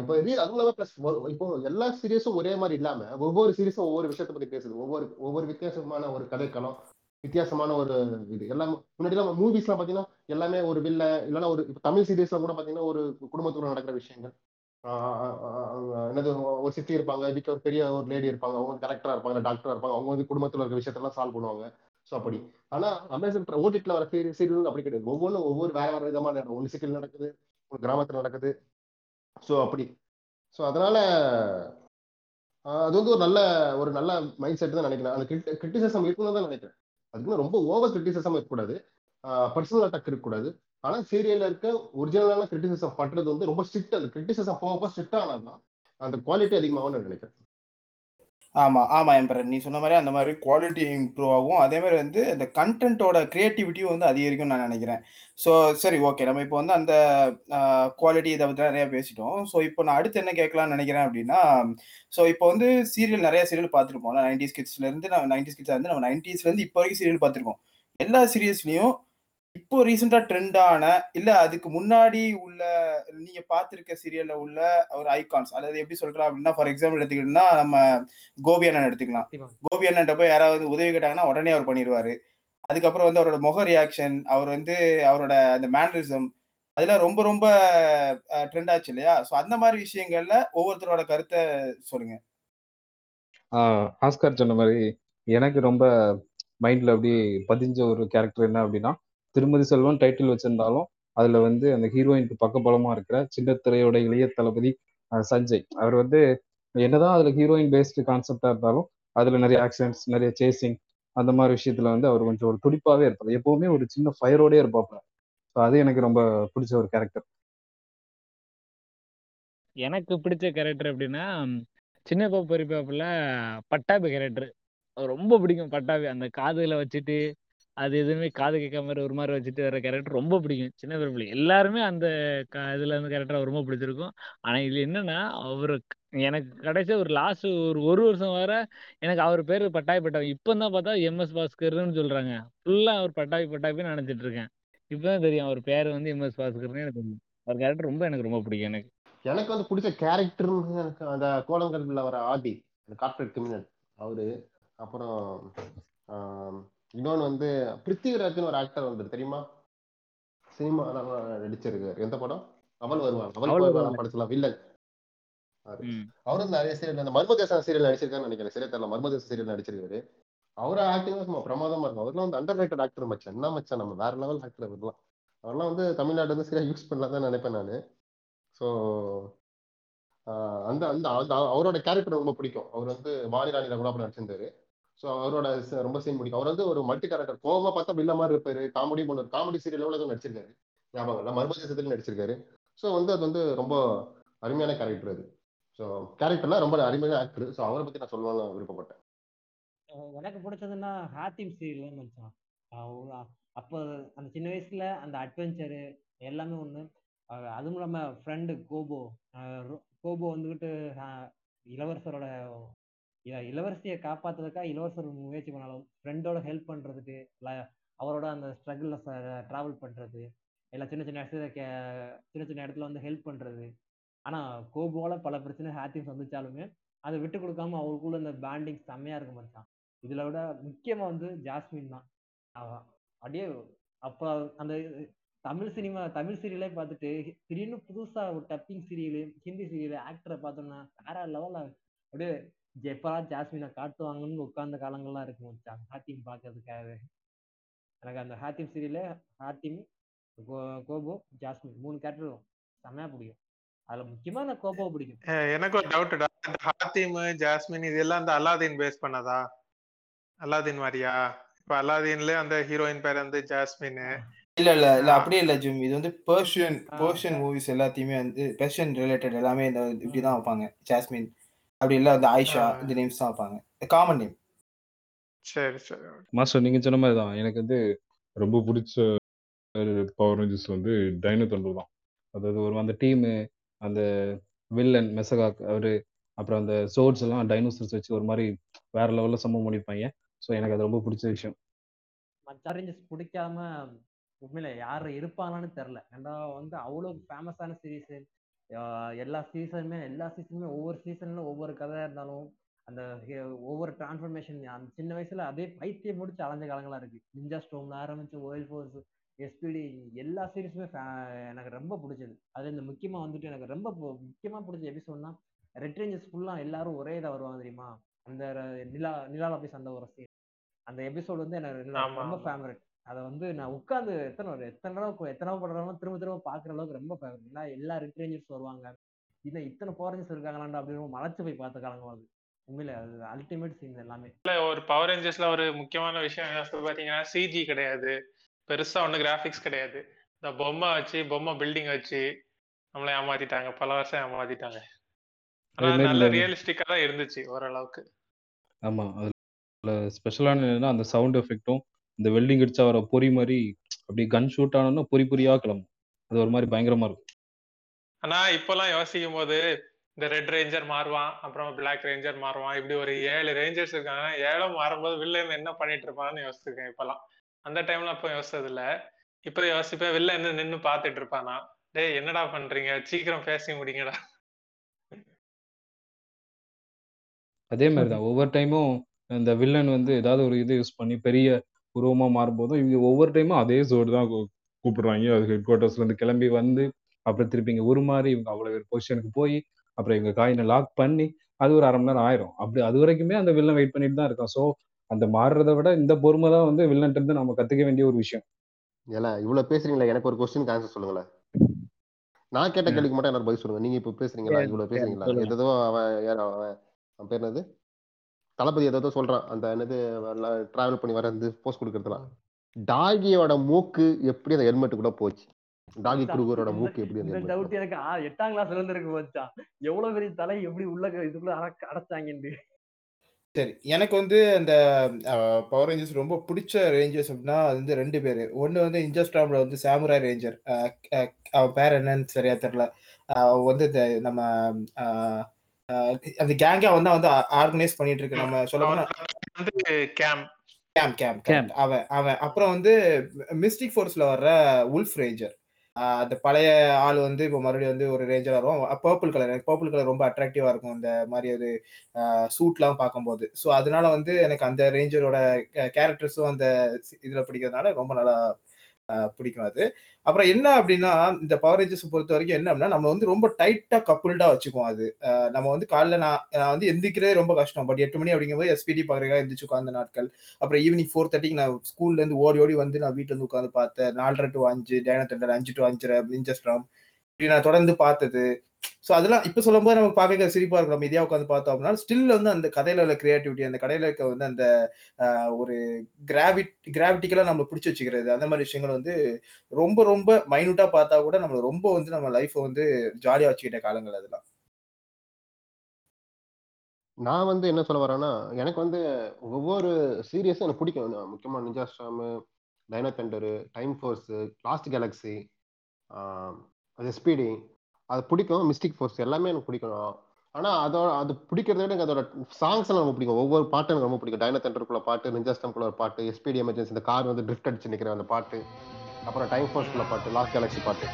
இப்போ ரீ அதுவும் இல்லாம ப்ளஸ் இப்போ எல்லா சீரியஸும் ஒரே மாதிரி இல்லாம ஒவ்வொரு சீரியஸும் ஒவ்வொரு விஷயத்தை பத்தி பேசுது. ஒவ்வொரு ஒவ்வொரு வித்தியாசமான ஒரு கதைக்களம் வித்தியாசமான ஒரு இது. எல்லாமே முன்னாடி எல்லாம் மூவிஸ்லாம் பாத்தீங்கன்னா எல்லாமே ஒரு வில்ல இல்லைன்னா ஒரு இப்போ தமிழ் சீரியஸ்ல கூட பாத்தீங்கன்னா ஒரு குடும்பத்துக்குள்ள நடக்கிற விஷயங்கள். என்னது ஒரு சித்தி இருப்பாங்க வீட்டில் ஒரு பெரிய ஒரு லேடி இருப்பாங்க அவங்க கரெக்டரா இருப்பாங்க டாக்டரா இருப்பாங்க அவங்க வந்து குடும்பத்துல இருக்கிற விஷயத்தெல்லாம் சால்வ் பண்ணுவாங்க. ஸோ அப்படி. ஆனா அமேசான் ஓடிட்டில் வர சீரியல் அப்படி கிடையாது. ஒவ்வொன்றும் ஒவ்வொரு வேற வேற விதமான ஒன்று சிக்கல் நடக்குது ஒரு கிராமத்துல நடக்குது. ஸோ அப்படி. ஸோ அதனால அது வந்து ஒரு நல்ல ஒரு நல்ல மைண்ட் செட் தான் நினைக்கிறேன். அந்த கிரிட்டிசிசம் இருக்கணும் தான் நினைக்கிறேன். அதுக்குன்னு ரொம்ப ஓவர் கிரிட்டிசிசம் இருக்கக்கூடாது. பர்சனல் அட்டாக் இருக்கக்கூடாது. ஆனால் சீரியல்ல இருக்க ஒரிஜினலான கிரிட்டிசிசம் பண்றது வந்து ரொம்ப ஸ்ட்ரிக்ட் அது கிரிட்டிசிசம் போக போக ஸ்ட்ரிக்ட் தான் அந்த குவாலிட்டி அதிகமாகவும் நான் நினைக்கிறேன். ஆமா ஆமா எம்பரன் நீ சொன்ன மாதிரி அந்த மாதிரி குவாலிட்டி இம்ப்ரூவ் ஆகும். அதே மாதிரி வந்து அந்த கண்டென்ட்டோட கிரியேட்டிவிட்டியும் வந்து அதிகரிக்கும்னு நான் நினைக்கிறேன். ஸோ சரி ஓகே நம்ம இப்போ வந்து அந்த குவாலிட்டி இதை பற்றி நிறைய பேசிட்டோம். ஸோ இப்போ நான் அடுத்து என்ன கேட்கலாம்னு நினைக்கிறேன் அப்படின்னா ஸோ இப்போ வந்து சீரியல் நிறைய சீரியல் பார்த்துருப்போம். நைன்டிஸ் கிட்ஸ்ல இருந்து நம்ம நைன்டி கிட்ஸ்ல இருந்து நம்ம நைன்டிஸ்ல இருந்து இப்போ வரைக்கும் சீரியல் பார்த்துருக்கோம். எல்லா சீரியல்ஸ்லயும் இப்போ ரீசெண்டா ட்ரெண்டான இல்ல அதுக்கு முன்னாடி உள்ள நீங்க பார்த்திருக்க சீரியல்ல உள்ள ஒரு ஐகான்ஸ் அதாவது எப்படி சொல்றா அப்படின்னா ஃபார் எக்ஸாம்பிள் எடுத்துக்கிட்டோம்னா நம்ம கோபி அண்ணன் எடுத்துக்கலாம். கோபி அண்ணன் போய் யாராவது உதவி கேட்டாங்கன்னா உடனே அவர் பண்ணிடுவாரு. அதுக்கப்புறம் வந்து அவரோட முக ரியாக்ஷன் அவர் வந்து அவரோட அந்த மேனரிசம் அதெல்லாம் ரொம்ப ரொம்ப ட்ரெண்ட் ஆச்சு இல்லையா? ஸோ அந்த மாதிரி விஷயங்கள்ல ஒவ்வொருத்தரோட கருத்தை சொல்லுங்க. ஆஸ்கார் சொன்ன மாதிரி எனக்கு ரொம்ப மைண்ட்ல அப்படி பதிஞ்ச ஒரு கேரக்டர் என்ன அப்படின்னா திருமதி செல்வம் டைட்டில் வச்சிருந்தாலும் அதுல வந்து அந்த ஹீரோயினுக்கு பக்கபலமா இருக்கிற சின்னத்திரையோட இளைய தளபதி சஞ்சய். அவர் வந்து என்னதான் அதுல ஹீரோயின் பேஸ்டு கான்செப்டா இருந்தாலும் அதுல நிறைய ஆக்சிடென்ட்ஸ் நிறைய சேசிங் அந்த மாதிரி விஷயத்துல வந்து அவர் கொஞ்சம் ஒரு துடிப்பாவே இருப்பார். எப்பவுமே ஒரு சின்ன ஃபயரோடே இருப்பாப்ல ஸோ அது எனக்கு ரொம்ப பிடிச்ச ஒரு கேரக்டர் எனக்கு பிடிச்ச கேரக்டர் அப்படின்னா சின்ன பாப்பு பெரியப்பாப்புல பட்டாபி கேரக்டர் ரொம்ப பிடிக்கும் பட்டாபி. அந்த காதுல வச்சுட்டு அது எதுவுமே காது கேட்காம மாதிரி ஒரு மாதிரி வச்சுட்டு வர கேரக்டர் ரொம்ப பிடிக்கும். சின்ன பிள்ளை எல்லாருமே அந்த க- இதுல இருந்து கேரக்டர் ரொம்ப பிடிச்சிருக்கும். ஆனா இதுல என்னன்னா அவரு எனக்கு கடைசியா ஒரு லாஸ்ட் ஒரு ஒரு வருஷம் வர எனக்கு அவர் பேரு பட்டாய் பட்டாய் இப்போ தான் பார்த்தா எம்எஸ் பாஸ்கர்னு சொல்றாங்க. ஃபுல்லா அவர் பட்டாபி பட்டாய்ப்பே நினைச்சிட்டு இருக்கேன். இப்பதான் தெரியும் அவர் பேர் வந்து எம்எஸ் பாஸ்கர்னு எனக்கு தெரியும். அவர் கேரக்டர் ரொம்ப எனக்கு ரொம்ப பிடிக்கும் எனக்கு. எனக்கு வந்து பிடிச்ச கேரக்டர் எனக்கு அந்த கோலங்கல்ல வர ஆதி கார்பரேட் கிரிமினல் அவரு அப்புறம் இன்னொன்னு வந்து பிருத்திவிராஜ்னு ஒரு ஆக்டர் வந்து தெரியுமா? சினிமா நடிச்சிருக்காரு. எந்த படம்? அவள் வருவான். அவள் வருவான். படத்துல வில்லன் வந்து நிறைய சீரியல் அந்த மர்மதேசம் சீரியல் நடிச்சிருக்காருன்னு நினைக்கிறேன். சரியா தெரியல மர்மதேசம் சீரியல் நடிச்சிருக்காரு. அவர ஆக்டிங் சும்மா பிரமாதமா இருக்கும். அவர்லாம் வந்து அண்டர் ரேட்டட் ஆக்டர் மச்சான். என்ன மச்சான் நம்ம? வேற லெவல் ஆக்டர் அவர்லாம் அவர்லாம் வந்து தமிழ்நாடு வந்து சரியா யூஸ் பண்ணலாம் தான் நினைப்பேன் நான். ஸோ அந்த அந்த அந்த அவரோட கேரக்டர் ரொம்ப பிடிக்கும். அவர் வந்து வாணி ராணியில கூட அப்படி நடிச்சிருந்தாரு. ஸோ அவரோட ச- ரொம்ப சீன் பிடிக்கும். அவர் வந்து ஒரு மல்டி கேரக்டர் கோவமா பார்த்தா பில்ல மாதிரி இருப்பாரு. காமெடி பண்ண காமெடி சீரியல் எவ்வளோ நடிச்சிருக்காரு. ஞாபகம் இல்லை. மர்மதேசத்துல நடிச்சிருக்காரு. ஸோ வந்து அது வந்து ரொம்ப அருமையான கேரக்டர் அது. ஸோ கேரக்டர்லாம் ரொம்ப அருமையான ஆக்டர் ஸோ அவரை பத்தி நான் சொல்லணும்னு விருப்பப்பட்டேன். எனக்கு பிடிச்சதுன்னா ஹாத்திம் சீரியல் நினைச்சான் அப்போ அந்த சின்ன வயசுல அந்த அட்வென்ச்சரு எல்லாமே ஒன்று அதுவும் இல்லாமல் ஃப்ரெண்டு கோபோ. ரொ- கோபோ வந்துக்கிட்டு இளவரசரோட இளவரசியை காப்பாத்துறதுக்காக இளவரசர் முயற்சி பண்ணாலும் ஃப்ரெண்டோட ஹெல்ப் பண்றதுக்கு ல- அவரோட அந்த ஸ்ட்ரகிள்ல டிராவல் பண்றது எல்லாம் சின்ன சின்ன இடத்துல கே- சின்ன சின்ன இடத்துல வந்து ஹெல்ப் பண்றது. ஆனா கோபோல பல பிரச்சனை ஹாத்தியும் சந்திச்சாலுமே அதை விட்டு கொடுக்காம அவருக்குள்ள இந்த பேண்டிங் செம்மையா இருக்க மாட்டான் இதுல விட முக்கியமா வந்து ஜாஸ்மின் தான். அப்படியே அப்ப அந்த தமிழ் சினிமா தமிழ் சீரியலே பார்த்துட்டு திடீர்னு புதுசா ஒரு டப்பிங் சீரியல் ஹிந்தி சீரியல் ஆக்டரை பார்த்தோம்னா வேற லெவல்ல அப்படியே எப்படா ஜாஸ்மினை காட்டுவாங்கன்னு உட்கார்ந்த காலங்கள்லாம் இருக்கு மச்சான். ஹாத்திம் பார்க்கறதுக்காகவே எனக்கு அந்த ஹாத்திம் சீரியல்ல ஹாத்திம் கோ- கோபு ஜாஸ்மின் மூணு கேரக்டரும் செம்மையா பிடிக்கும். அதுல முக்கியமா எனக்கு கோபுவை பிடிக்கும். எனக்கு ஒரு டவுட்டுடா இந்த ஹாத்திம் ஜாஸ்மின் இதெல்லாம் அந்த அலாதீன் பேஸ் பண்ணதா? அலாதீன் மாதிரியா? இப்ப அலாதீன்ல அந்த ஹீரோயின் பேர் வந்து ஜாஸ்மின். இல்ல இல்ல இல்ல. அப்படியே இல்ல ஜிம். இது வந்து பெர்ஷியன் பெர்ஷியன். மூவிஸ் எல்லாத்தையுமே வந்து பெர்ஷியன் ரிலேட்டட் எல்லாமே இந்த இப்படிதான் வைப்பாங்க. ஜாஸ்மின். அப்படி இல்ல வந்து ஆயிஷா. இந்த நேம்ஸ் தான் வைப்பாங்க. காமன் நேம் சரி சரி மாஸ்டர் நீங்க சொன்ன மாதிரி தான். எனக்கு வந்து ரொம்ப பிடிச்ச பவர் ரேஞ்சர்ஸ் வந்து டைனோ தண்டு தான். அதாவது ஒரு அந்த டீமு அந்த வில்லன் மெசகாக் அவரு அப்புறம் அந்த சோர்ட்ஸ் எல்லாம் டைனோசர்ஸ் வச்சு ஒரு மாதிரி வேற லெவல்ல சம்பவம் பண்ணியிருப்பாங்க. ஸோ எனக்கு அது ரொம்ப பிடிச்ச விஷயம். மற்ற ரேஞ்சர்ஸ் பிடிக்காம உண்மையில யாரு இருப்பாங்களான்னு தெரில ஏன்னா வந்து அவ்வளோ ஃபேமஸான சீரீஸ் எல்லா சீசனுமே எல்லா சீசனுமே ஒவ்வொரு சீசன்ல ஒவ்வொரு கதையா இருந்தாலும் அந்த ஒவ்வொரு டிரான்ஸ்ஃபர்மேஷன் அந்த சின்ன வயசுல அதே பைத்தியம் முடிச்சு அலைஞ்ச காலங்களா இருக்கு நிஞ்சா ஸ்டோம்ல ஆரம்பிச்சு ஓயில் ஃபோர்ஸ் எஸ்பிடி எல்லா சீரீஸுமே எனக்கு ரொம்ப பிடிச்சது அது இந்த முக்கியமா வந்துட்டு எனக்கு ரொம்ப முக்கியமா பிடிச்ச எபிசோட்னா ரெட் ரேஞ்சர்ஸ் ஃபுல்லா எல்லாரும் ஒரே இதா வருவாங்க தெரியுமா அந்த நிலா நிலால போய் சண்டை வர scene. அந்த எபிசோட் வந்து எனக்கு ரொம்ப-. ஃபேவரட் அதை வந்து நான் உட்காந்து எத்தனை ஒரு எத்தனை தடவை எத்தனை படம் திரும்ப திரும்ப பாக்குற அளவுக்கு ரொம்ப ஃபேவரட் எல்லா எல்லா ரெட் ரேஞ்சர்ஸ் வருவாங்க. இன்னும் இத்தனை ஃபாரினர்ஸ் இருக்காங்களாண்டா அப்படின்னு மலைச்சு போய் பார்த்த காலங்கள் அது. உண்மையில அது அல்டிமேட் சீன் எல்லாமே. இல்ல ஒரு பவர் ரேஞ்சர்ஸ்ல ஒரு முக்கியமான விஷயம் பாத்தீங்கன்னா சிஜி கிடையாது. பெருசா ஒண்ணு கிராபிக்ஸ் கிடையாது. இந்த பொம்மை வச்சு பொம்மை பில்டிங் வச்சு நம்மளை ஏமாத்திட்டாங்க. பல வருஷம் ஏமாத்திட்டாங்க. ஆனா அதே மாதிரி நல்ல இந்த- ரியலிஸ்டிக்கா தான் இருந்துச்சு ஓரளவுக்கு. ஆமா அதுல ஸ்பெஷலான என்னன்னா அந்த சவுண்ட் எஃபெக்ட்டும் இந்த வெல்டிங் அடிச்சா வர பொறி மாதிரி அப்படி கன் ஷூட் ஆனோன்னா பொறி பொறியா கிளம்பும். அது ஒரு மாதிரி பயங்கரமா இருக்கும். ஆனா இப்பெல்லாம் யோசிக்கும் போது இந்த ரெட் ரேஞ்சர் மாறுவான் அப்புறம் பிளாக் ரேஞ்சர் மாறுவான் இப்படி ஒரு ஏழு ரேஞ்சர்ஸ் இருக்காங்க ஏழும் மாறும்போது வில்லன் என்ன பண்ணிட்டு இருப்பான்னு யோசிச்சிருக்கேன் இப்பெல்லாம் அந்த டைம்ல அப்போ யோசிச்சது இல்ல இப்ப யோசிப்பேன் வில்லன் என்ன நின்னு பாத்துட்டு இருப்பானா? டேய் என்னடா பண்றீங்க? சீக்கிரம் பேசி முடிங்கடா. அதே மாதிரி தான் ஒவ்வொரு டைமும் இந்த வில்லன் வந்து ஏதாவது ஒரு இது யூஸ் பண்ணி பெரிய உருவமா மாறும்போதும் இவங்க ஒவ்வொரு டைமும் அதே சோடு தான் கூப்பிடுறாங்க. அது ஹெட் குவார்ட்டர்ஸ்ல இருந்து கிளம்பி வந்து அப்புறம் திருப்பி இங்க உருமாறி இவங்க அவ்வளவு ஒரு பொசிஷனுக்கு போய் அப்புறம் இவங்க காயினை லாக் பண்ணி அது ஒரு அரை மணி நேரம் ஆயிரும். அப்படி அது வரைக்குமே அந்த வில்லன் வெயிட் பண்ணிட்டு தான் இருக்கான். ஸோ அந்த மாறுறதை விட இந்த பொறுமை தான் வந்து வில்லன்ட்டு இருந்து நம்ம கத்துக்க வேண்டிய ஒரு விஷயம். ஏல இவ்வளவு பேசுறீங்களா எனக்கு ஒரு கொஸ்டின் ஆன்சர் சொல்லுங்களேன். நான் கேட்ட கேள்விக்கு மட்டும் எனக்கு பதில் சொல்லுங்க. நீங்க இப்ப பேசுறீங்களா? இவ்வளவு பேசுறீங்களா. ஏதோ அவன் யார் அவன் பேர் என்னது? தளபதி ஏதோ சொல்றான். அந்த என்னது டிராவல் பண்ணி வர இந்த போஸ்ட் கொடுக்கறதுலாம் டாகியோட மூக்கு எப்படி அந்த ஹெல்மெட்டுக்குள்ள போச்சு? டாகி குடுகுரோட இந்த- மூக்கு எப்படி அந்த இந்த டவுட் எனக்கு எட்டாம் கிளாஸ்ல இருந்து இருக்கு மச்சான் எவ்வளவு பெரிய தலை எப்படி உள்ள இதுக்குள்ள அடைச்சாங்கன்னு சரி எனக்கு வந்து அந்த பவர் ரேஞ்சர்ஸ் ரொம்ப பிடிச்ச ரேஞ்சர்ஸ் அப்படின்னா அது வந்து ரெண்டு பேர். ஒன்று வந்து இன்ஜஸ்டாம்ல வந்து சாமுராய் ரேஞ்சர் அவன் பேர் என்னன்னு சரியா தெரியல. அவன் வந்து இந்த நம்ம அந்த கேங்கா வந்து வந்து ஆர்கனைஸ் பண்ணிட்டு இருக்கு நம்ம சொல்ல போனா கேம் கேம் கேம். கேம். அவன் அவன். அப்புறம் வந்து மிஸ்டிக் ஃபோர்ஸ்ல வர்ற உல்ஃப் ரேஞ்சர் அந்த பழைய ஆள் வந்து இப்போ மறுபடியும் வந்து ஒரு ரேஞ்சர் வரும் பர்பிள் கலர் எனக்கு பர்பிள் கலர் ரொம்ப அட்ராக்டிவா இருக்கும். இந்த மாதிரி ஒரு சூட்லாம் பார்க்கும்போது. ஸோ அதனால வந்து எனக்கு அந்த ரேஞ்சரோட கேரக்டர்ஸும் அந்த இதுல பிடிக்கிறதுனால ரொம்ப நல்லா பிடிக்கும் அது. அப்புறம் என்ன அப்படின்னா இந்த பவர் ரேஞ்சர்ஸ் பொறுத்த வரைக்கும் என்ன அப்படின்னா நம்ம வந்து ரொம்ப டைட்டா கப்புல்டா வச்சுக்குவோம் அது. நம்ம வந்து காலைல நான் நான் வந்து எந்திரிக்கிறதே ரொம்ப கஷ்டம். பட் எட்டு மணி அப்படிங்கும்போது எஸ்பிடி பாக்குறதா எந்திரிச்சு உட்காந்த நாட்கள். அப்புறம் ஈவினிங் ஃபோர் தேர்ட்டிக்கு நான் ஸ்கூல்ல இருந்து ஓடி ஓடி வந்து நான் வீட்டுல இருந்து உட்காந்து பார்த்தேன். நாலரை டு அஞ்சு டேனா தண்டர் அஞ்சு டு அஞ்சரை மிஞ்சஸ்ட்ராம் இப்படி நான் தொடர்ந்து பார்த்தது. ஸோ அதெல்லாம் இப்போ சொல்லும்போது நமக்கு பார்க்க சிரிப்பா இருக்கும். நம்ம உட்காந்து பார்த்தோம் அப்படின்னா ஸ்டில் வந்து அந்த கதையில உள்ள கிரியேட்டிவிட்டி அந்த கடையில இருக்க வந்து அந்த ஒரு கிராவிட் கிராவிட்டிக்கெல்லாம் நம்மளை பிடிச்சி வச்சுக்கிறது. அந்த மாதிரி விஷயங்கள் வந்து ரொம்ப ரொம்ப மைனூட்டா பார்த்தா கூட நம்ம ரொம்ப வந்து நம்ம லைஃப்பை வந்து ஜாலியா வச்சுக்கிட்ட காலங்கள் அதெல்லாம். நான் வந்து என்ன சொல்ல வரேன்னா எனக்கு வந்து ஒவ்வொரு சீரியஸும் எனக்கு பிடிக்கும். நான் முக்கியமா ninja storm dino thunder time force lost galaxy அது ஸ்பீடி அது பிடிக்கும் மிஸ்டிக் ஃபோர்ஸ் எல்லாமே எனக்கு பிடிக்கும். ஆனால் அதோட அது பிடிக்கிறத விட எனக்கு அதோட சாங்ஸ் எல்லாம் ரொம்ப பிடிக்கும். ஒவ்வொரு பாட்டும் எனக்கு ரொம்ப பிடிக்கும். டைனோ தண்டருக்குள்ள பாட்டு நிஞ்சாஸ்டம்குள்ள ஒரு பாட்டு எஸ்பிடி எமர்ஜென்சி இந்த கார் வந்து ட்ரிஃப்ட் அடிச்சு நிற்கிற அந்த பாட்டு அப்புறம் டைம் ஃபோர்ஸ்குள்ள பாட்டு லாஸ்ட் கேலக்ஸி பாட்டு.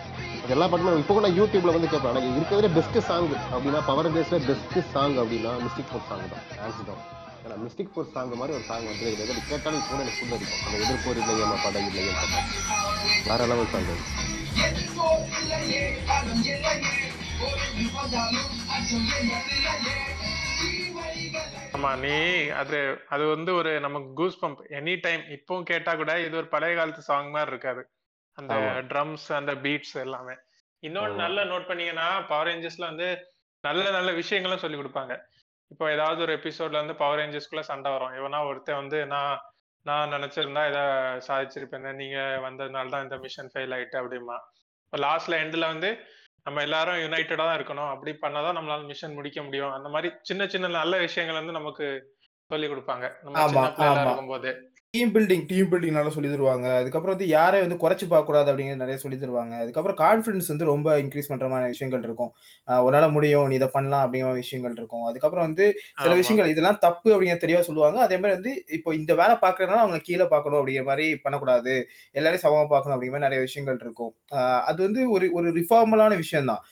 அது எல்லா பாட்டுமே இப்போ கூட யூடியூப்ல வந்து கேட்பேன். எனக்கு இருக்கிறதே பெஸ்ட் சாங் அப்படின்னா பவர் டேஸ்ல பெஸ்ட் சாங் அப்படின்னா மிஸ்டிக் ஃபோர் சாங் தான். ஹேண்ட்ஸ் தான் ஏன்னா மிஸ்டிக் ஃபோர் சாங் மாதிரி ஒரு சாங் வந்து கிடையாது கேட்டாலும் கூட எனக்கு ஃபுல் அடிக்கும். அந்த எதிர்ப்பு இல்லையே நம்ம இல்லையே வேற லெவல் சாங் ஆமா நீ அது அது வந்து ஒரு நமக்கு கூஸ் பம்ப் எனி டைம் இப்பவும் கேட்டா கூட இது ஒரு பழைய காலத்து சாங் மாதிரி இருக்காது. அந்த. ட்ரம்ஸ் அந்த பீட்ஸ் எல்லாமே. இன்னொன்னு. நல்லா நோட் பண்ணீங்கன்னா பவர் ரேஞ்சர்ஸ்ல வந்து நல்ல நல்ல விஷயங்களும் சொல்லி கொடுப்பாங்க. இப்போ ஏதாவது ஒரு எபிசோட்ல வந்து பவர் ரேஞ்சர்ஸ்குள்ள சண்டை வரும். இவனா ஒருத்தன் வந்து நான் நான் நினைச்சிருந்தா இதை சாதிச்சிருப்பேன் நீங்க வந்ததுனால தான் இந்த மிஷன் ஃபெயில் ஆயிட்டு அப்படிமா இப்போ லாஸ்ட்ல எண்ட்ல வந்து நம்ம எல்லாரும் யுனைட்டடா தான் இருக்கணும். அப்படி பண்ணாதான் நம்மளால மிஷன் முடிக்க முடியும். அந்த மாதிரி சின்ன சின்ன நல்ல விஷயங்கள் வந்து நமக்கு சொல்லி கொடுப்பாங்க. நம்ம சின்ன. இருக்கும்போது. டீம் பில்டிங் டீம் பில்டிங் நல்லா சொல்லி தருவாங்க அதுக்கப்புறம் வந்து யாரையும் வந்து குறைச்சு பார்க்க கூடாது அப்படிங்கிறது நிறைய சொல்லி தருவாங்க அதுக்கப்புறம் கான்ஃபிடன்ஸ் வந்து ரொம்ப இன்க்ரீஸ் பண்ற மாதிரி விஷயங்கள் இருக்கும். உன்னால முடியும் நீ இதை பண்ணலாம் அப்படிங்கிற விஷயங்கள் இருக்கும். அதுக்கப்புறம் வந்து சில. விஷயங்கள் இதெல்லாம் தப்பு அப்படிங்கிற தெளிவா சொல்லுவாங்க. அதே மாதிரி வந்து இப்போ இந்த வேலை பார்க்கறதுனால அவங்க கீழே பார்க்கணும் அப்படிங்கிற மாதிரி பண்ணக்கூடாது. எல்லாரையும் சமமா பார்க்கணும் அப்படிங்கிற மாதிரி நிறைய விஷயங்கள் இருக்கும். அது வந்து ஒரு ஒரு ரிஃபார்மலான விஷயம் தான்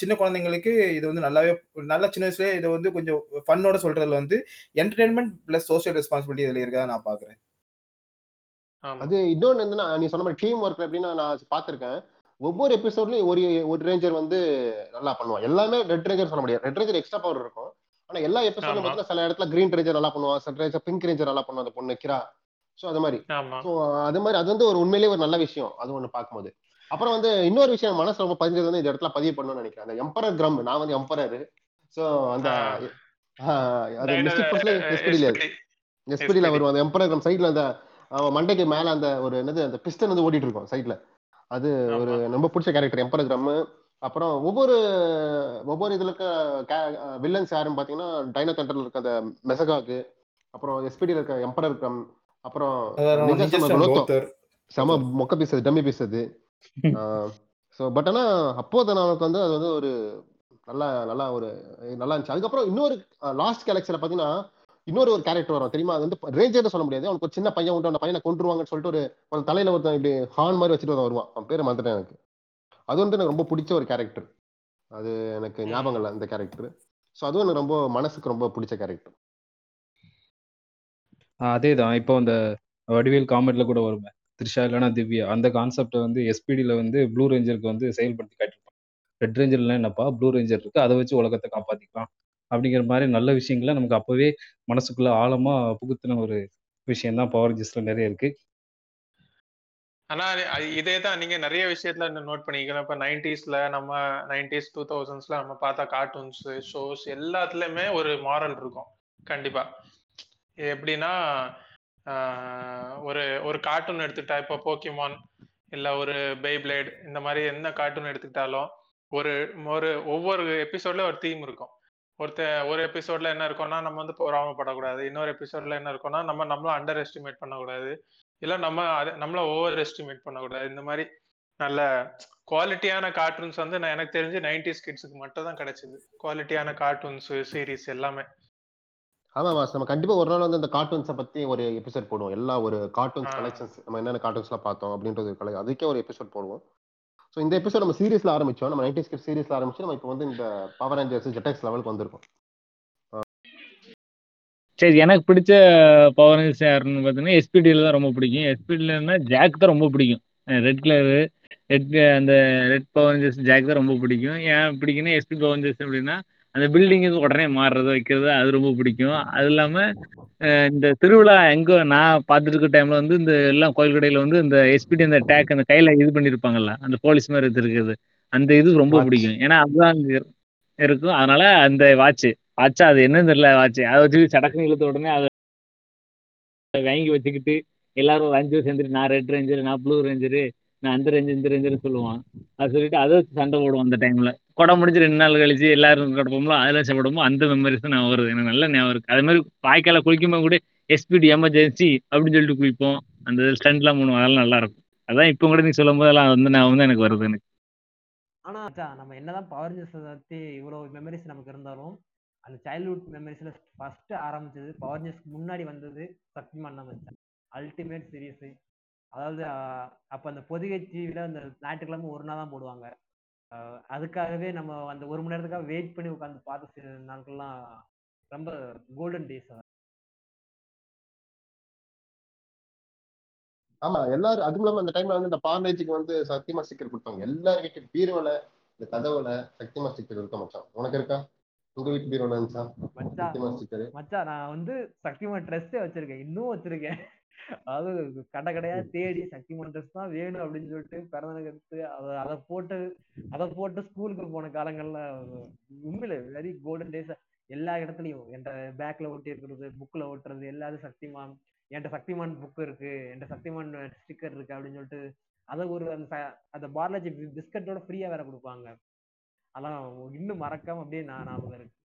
சின்ன குழந்தைங்களுக்கு இது வந்து நல்லாவே நல்ல சின்ன வயசுல இதை வந்து கொஞ்சம் ஃபன்னோட சொல்றதுல வந்து என்டர்டைன்மெண்ட் பிளஸ் சோஷியல் ரெஸ்பான்சிபிலிட்டி இதுல இருக்கா நான் பாக்குறேன் அது இன்னொன்னு என்னன்னா நீ சொன்ன மாதிரி டீம் ஒர்க் எப்படின்னா நான் பார்த்திருக்கேன். ஒவ்வொரு எபிசோட்லயும் ஒரு ஒரு ரேஞ்சர் வந்து நல்லா பண்ணுவான். எல்லாமே ரெட் ரேஞ்சர் சொல்ல முடியாது. ரெட் ரேஞ்சர் எக்ஸ்ட்ரா பவர் இருக்கும். ஆனா எல்லா எபிசோட்லயும் ஆமா. பார்த்தீங்கன்னா சில இடத்துல கிரீன் ரேஞ்சர் நல்லா பண்ணுவான். சில ரேஞ்சர் பிங்க் ரேஞ்சர் நல்லா பண்ணுவான் அந்த பொண்ணு கிரா. சோ அது மாதிரி. ஸோ அது மாதிரி அது வந்து ஒரு உண்மையிலேயே ஒரு நல்ல விஷயம். அது ஒண்ணு பார்க்கும்போது. அப்புறம் வந்து இன்னொரு விஷயம் மனசு ரொம்ப பதிஞ்சது வந்து இந்த இடத்துல பதிவு பண்ணணும்னு நினைக்கிறேன். அந்த எம்பரர் கிரம் நான் வந்து எம்பரர் சோ அந்த அது மிஸ்டிக். எஸ்பிடில SPD. வரும் அந்த எம்பரர் கிரம் சைட்ல அந்த அவன் மண்டைக்கு மேல அந்த ஒரு என்னது அந்த பிஸ்டன் வந்து ஓடிட்டு இருக்கும் சைட்ல அது ஒரு. ரொம்ப பிடிச்ச கேரக்டர் எம்பரர் கிரம் அப்புறம் ஒவ்வொரு ஒவ்வொரு இதுல இருக்க வில்லன்ஸ் யாருன்னு பாத்தீங்கன்னா டைனோ தண்டர்ல இருக்க அந்த மெசகாக்கு அப்புறம் எஸ்பிடில இருக்க எம்பரர் கிரம் அப்புறம் செம மொக்க பீஸ் டம்மி பீஸ் அது. ஸோ பட் ஆனா அப்போது நமக்கு வந்து அது வந்து ஒரு நல்லா நல்லா ஒரு நல்லா இருந்துச்சு. அதுக்கப்புறம் இன்னொரு லாஸ்ட் கேலக்சில பாத்தீங்கன்னா இன்னொரு ஒரு கேரக்டர் வரும் தெரியுமா? அது வந்து ரேஞ்சர்னு சொல்ல முடியாது. அவனுக்கு ஒரு சின்ன பையன் உண்டு அந்த பையனை கொண்டுருவாங்கன்னு சொல்லிட்டு ஒரு ஒரு தலையில ஒருத்தன் இப்படி ஹார்ன் மாதிரி வச்சுட்டு வருவான். அவன் பேர் மறந்துட்டேன் எனக்கு. அது வந்து எனக்கு ரொம்ப பிடிச்ச ஒரு கேரக்டர் அது எனக்கு ஞாபகம் இல்லை அந்த கேரக்டர் ஸோ அதுவும் எனக்கு ரொம்ப மனசுக்கு ரொம்ப பிடிச்ச கேரக்டர் அதேதான். இப்போ அந்த வடிவேல் காமெடியில் கூட வருமே. த்ரிஷா இல்லைன்னா திவ்யா. அந்த கான்செப்டை வந்து எஸ்பிடியில் வந்து ப்ளூ ரேஞ்சருக்கு வந்து செயல்படுத்தி காட்டியிருப்பாங்க ரெட் ரேஞ்சர்லாம் என்னப்பா? ப்ளூ ரேஞ்சர் இருக்கு அதை வச்சு உலகத்தை காப்பாற்றிக்கலாம் அப்படிங்கிற மாதிரி நல்ல விஷயங்களை நமக்கு அப்போவே மனசுக்குள்ள ஆழமாக புகுத்தின ஒரு விஷயம் தான் பவர் ஜிஸ்ல நிறைய இருக்கு. ஆனா அது- இதே தான் நீங்க நிறைய விஷயத்துல நோட் பண்ணிக்கலாம் இப்ப நைன்டிஸ்ல நம்ம நைன்டிஸ் டூ தௌசண்ட்ஸ்ல நம்ம பார்த்தா கார்ட்டூன்ஸ் ஷோஸ் எல்லாத்துலயுமே ஒரு மாரல் இருக்கும். கண்டிப்பா. எப்படின்னா ஒரு ஒரு கார்ட்டூன் எடுத்துக்கிட்டா இப்போ போக்கிமான் இல்ல ஒரு பெய்பிளேட் இந்த மாதிரி என்ன கார்ட்டூன் எடுத்துக்கிட்டாலும் ஒரு ஒரு ஒவ்வொரு எபிசோட்ல ஒரு தீம் இருக்கும். ஒருத்த ஒரு எபிசோட்ல என்ன இருக்கும்னா நம்ம வந்து பொறாமப்படக்கூடாது. இன்னொரு எபிசோட்ல என்ன இருக்கும்னா நம்ம நம்மள அண்டர் எஸ்டிமேட் பண்ணக்கூடாது. இல்ல நம்ம நம்மள ஓவர் எஸ்டிமேட் பண்ணக்கூடாது. இந்த மாதிரி நல்ல குவாலிட்டியான கார்ட்டூன்ஸ் வந்து நான் எனக்கு தெரிஞ்சு நைன்டிஸ் கிட்ஸுக்கு மட்டும் தான் கிடைச்சது. குவாலிட்டியான கார்ட்டூன்ஸ் சீரிஸ் எல்லாமே. ஆமா மாஸ் நம்ம கண்டிப்பா ஒரு நாள் வந்து அந்த கார்ட்டூன்ஸை பத்தி ஒரு எபிசோட் போடுவோம். எல்லா ஒரு கார்ட்டூன்ஸ். கலெக்ஷன்ஸ் நம்ம என்னென்ன கார்ட்டூன்ஸ்லாம் பார்த்தோம் அப்படின்றது ஒரு கலை அதுக்கே ஒரு எபிசோட் போடுவோம். ஸோ இந்த எபிசோட் நம்ம சீரிஸ்ல ஆரம்பிச்சோம். நம்ம நைன்டி ஸ்கிட் சீரிஸ்ல ஆரம்பிச்சு நம்ம இப்போ வந்து இந்த பவர் ரேஞ்சர்ஸ் ஜெட்டக்ஸ் லெவலுக்கு வந்திருக்கோம். சரி எனக்கு பிடிச்ச பவர் ரேஞ்சர்ஸ் யாருன்னு பார்த்தீங்கன்னா எஸ்பிடியில் தான் ரொம்ப பிடிக்கும். எஸ்பிடியிலன்னா ஜாக் தான் ரொம்ப பிடிக்கும். ரெட் கலரு ரெட் அந்த ரெட் பவர் ரேஞ்சர்ஸ் ஜாக் தான் ரொம்ப பிடிக்கும். ஏன் பிடிக்குன்னா எஸ்பி பவர் ரேஞ்சர்ஸ் அப்படின்னா அந்த பில்டிங் உடனே மாறுறது வைக்கிறது அது ரொம்ப பிடிக்கும். அது இல்லாமல் இந்த திருவிழா எங்கே நான் பார்த்துட்டு இருக்க டைமில் வந்து இந்த எல்லாம் கோயில் கடையில் வந்து இந்த எஸ்பிடி அந்த டேக் அந்த கையில் இது பண்ணியிருப்பாங்கல்ல அந்த போலீஸ் மாதிரி இது இருக்குது. அந்த இது ரொம்ப. பிடிக்கும். ஏன்னா அதுதான் இருக்கும். அதனால அந்த வாட்ச் வாட்சா அது என்னன்னு தெரியல வாட்ச் அதை வச்சு சடக்குன்னு இழுத்த உடனே அதை வாங்கி வச்சுக்கிட்டு எல்லாரும் ஒரு அஞ்சு சேர்ந்துட்டு நான் ரெட் ரேஞ்சர் நான் ப்ளூ ரேஞ்சரு நான் அந்த ரேஞ்சர் இந்த ரேஞ்சர்னு சொல்லுவான். அது சொல்லிட்டு அதை வச்சு சண்டை போடுவோம் அந்த டைம்ல கொடை முடிஞ்சு ரெண்டு நாள் கழிச்சு எல்லாரும் கிடப்போம்ல அதில் சாப்பிடுவோம் அந்த மெமரிஸ் தான் நான் வருது. எனக்கு நல்ல ஞாபகம் இருக்குது அதே மாதிரி வாய்க்கால குளிக்கும்போது கூட எஸ்பிடி எமர்ஜென்சி அப்படின்னு சொல்லிட்டு குளிப்போம். அந்த ஸ்டண்ட்லாம் பண்ணுவோம். அதெல்லாம் நல்லா இருக்கும். அதான் இப்போ கூட நீ சொல்லும் போதெல்லாம் வந்து ஞாபகம் வந்து எனக்கு வருது எனக்கு. ஆனா நம்ம என்னதான் பவர் ரேஞ்சர்ஸ் பத்தி இவ்வளவு மெமரிஸ் நமக்கு இருந்தாலும் அந்த சைல்ட்ஹுட் மெமரிஸ்ல ஃபர்ஸ்ட் ஆரம்பிச்சது பவர் ரேஞ்சர்ஸ்க்கு முன்னாடி வந்தது சக்திமான் தான் அல்டிமேட் சீரியஸ் அதாவது அப்ப அந்த பொதிகை டிவியில அந்த ஞாயிற்றுக்கிழமை ஒரு நாள் தான் போடுவாங்க. அதுக்காகவே நம்ம அந்த ஒரு மணி நேரத்துக்காக வெயிட் பண்ணி உட்காந்து பார்த்த சில நாட்கள்லாம் ரொம்ப கோல்டன் டேஸ் ஆமா எல்லாரும் அதுவும் இல்லாம அந்த டைம்ல வந்து இந்த பார்லேஜுக்கு வந்து சத்தியமா ஸ்டிக்கர் கொடுப்பாங்க எல்லார் வீட்டு பீரோல இந்த கதவுல சத்தியமா ஸ்டிக்கர் இருக்க மச்சான் உனக்கு இருக்கா? உங்க வீட்டு பீரோல இருந்துச்சா சத்தியமா ஸ்டிக்கர் மச்சான் நான் வந்து சக்திமான் ட்ரெஸ்ஸே வச்சிருக்கேன். இன்னும் வச்சிருக்கேன். அதாவது கடை கடையா தேடி சக்திமான் ட்ரெஸ் தான் வேணும் அப்படின்னு சொல்லிட்டு பிறந்தனுக்கு எடுத்து அதை அதை போட்டு அதை போட்டு ஸ்கூலுக்கு போன காலங்கள்ல உண்மையில வெரி கோல்டன் டேஸ் எல்லா இடத்துலயும் என்கிட்ட பேக்ல ஒட்டி இருக்கிறது புக்ல ஒட்டுறது எல்லாரும் சக்திமான் என்கிட்ட சக்திமான் புக் இருக்கு என்கிட்ட சக்திமான் ஸ்டிக்கர் இருக்கு அப்படின்னு சொல்லிட்டு அதை ஒரு அந்த அந்த பார்லாஜி பிஸ்கட்டோட ஃப்ரீயா வேற கொடுப்பாங்க. அதெல்லாம் இன்னும் மறக்காம அப்படியே நான் ஞாபகம் இருக்கு.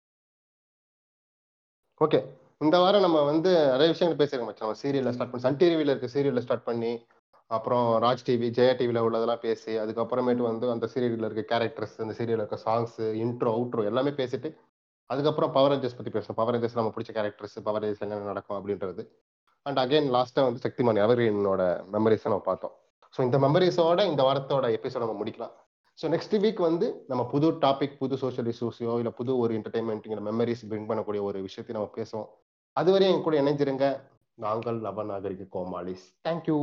ஓகே. இந்த வாரம் நம்ம வந்து நிறைய விஷயங்கள் பேசிருக்கோம் மச்சான். நம்ம சீரியல்ல ஸ்டார்ட் பண்ணி சன் டிவியில இருக்க சீரியல்ல ஸ்டார்ட் பண்ணி அப்புறம் ராஜ் டிவி ஜெயா டிவியில உள்ளதெல்லாம் பேசி அதுக்கப்புறமேட்டு வந்து அந்த சீரியல்ல இருக்க கேரக்டர்ஸ் அந்த சீரியல்ல இருக்க சாங்ஸ் இன்ட்ரோ அவுட்ரோ எல்லாமே பேசிட்டு அதுக்கப்புறம் பவர் ரேஞ்சர்ஸ் பத்தி பேசணும் பவர் ரேஞ்சர்ஸ் நம்ம பிடிச்ச கேரக்டர்ஸ் பவர் ரேஞ்சர்ஸ் என்ன நடக்கும் அப்படின்றது. அண்ட் அகைன் லாஸ்டா வந்து சக்திமான் எவர்கிரீனோட மெமரிஸ் நம்ம பார்த்தோம். ஸோ இந்த மெமரிஸோட இந்த வாரத்தோட எபிசோட நம்ம முடிக்கலாம். ஸோ நெக்ஸ்ட் வீக் வந்து நம்ம புது டாபிக் புது சோஷியல் இஷ்யூஸையோ இல்லை புது ஒரு என்டர்டைன்மெண்ட் மெமரிஸ் பிரிங் பண்ணக்கூடிய ஒரு விஷயத்தையும் நம்ம பேசுவோம். அதுவரை என் கூட இணைஞ்சிருங்க நாங்கள் நவநாகரிக கோமாளிஸ். தேங்க்யூ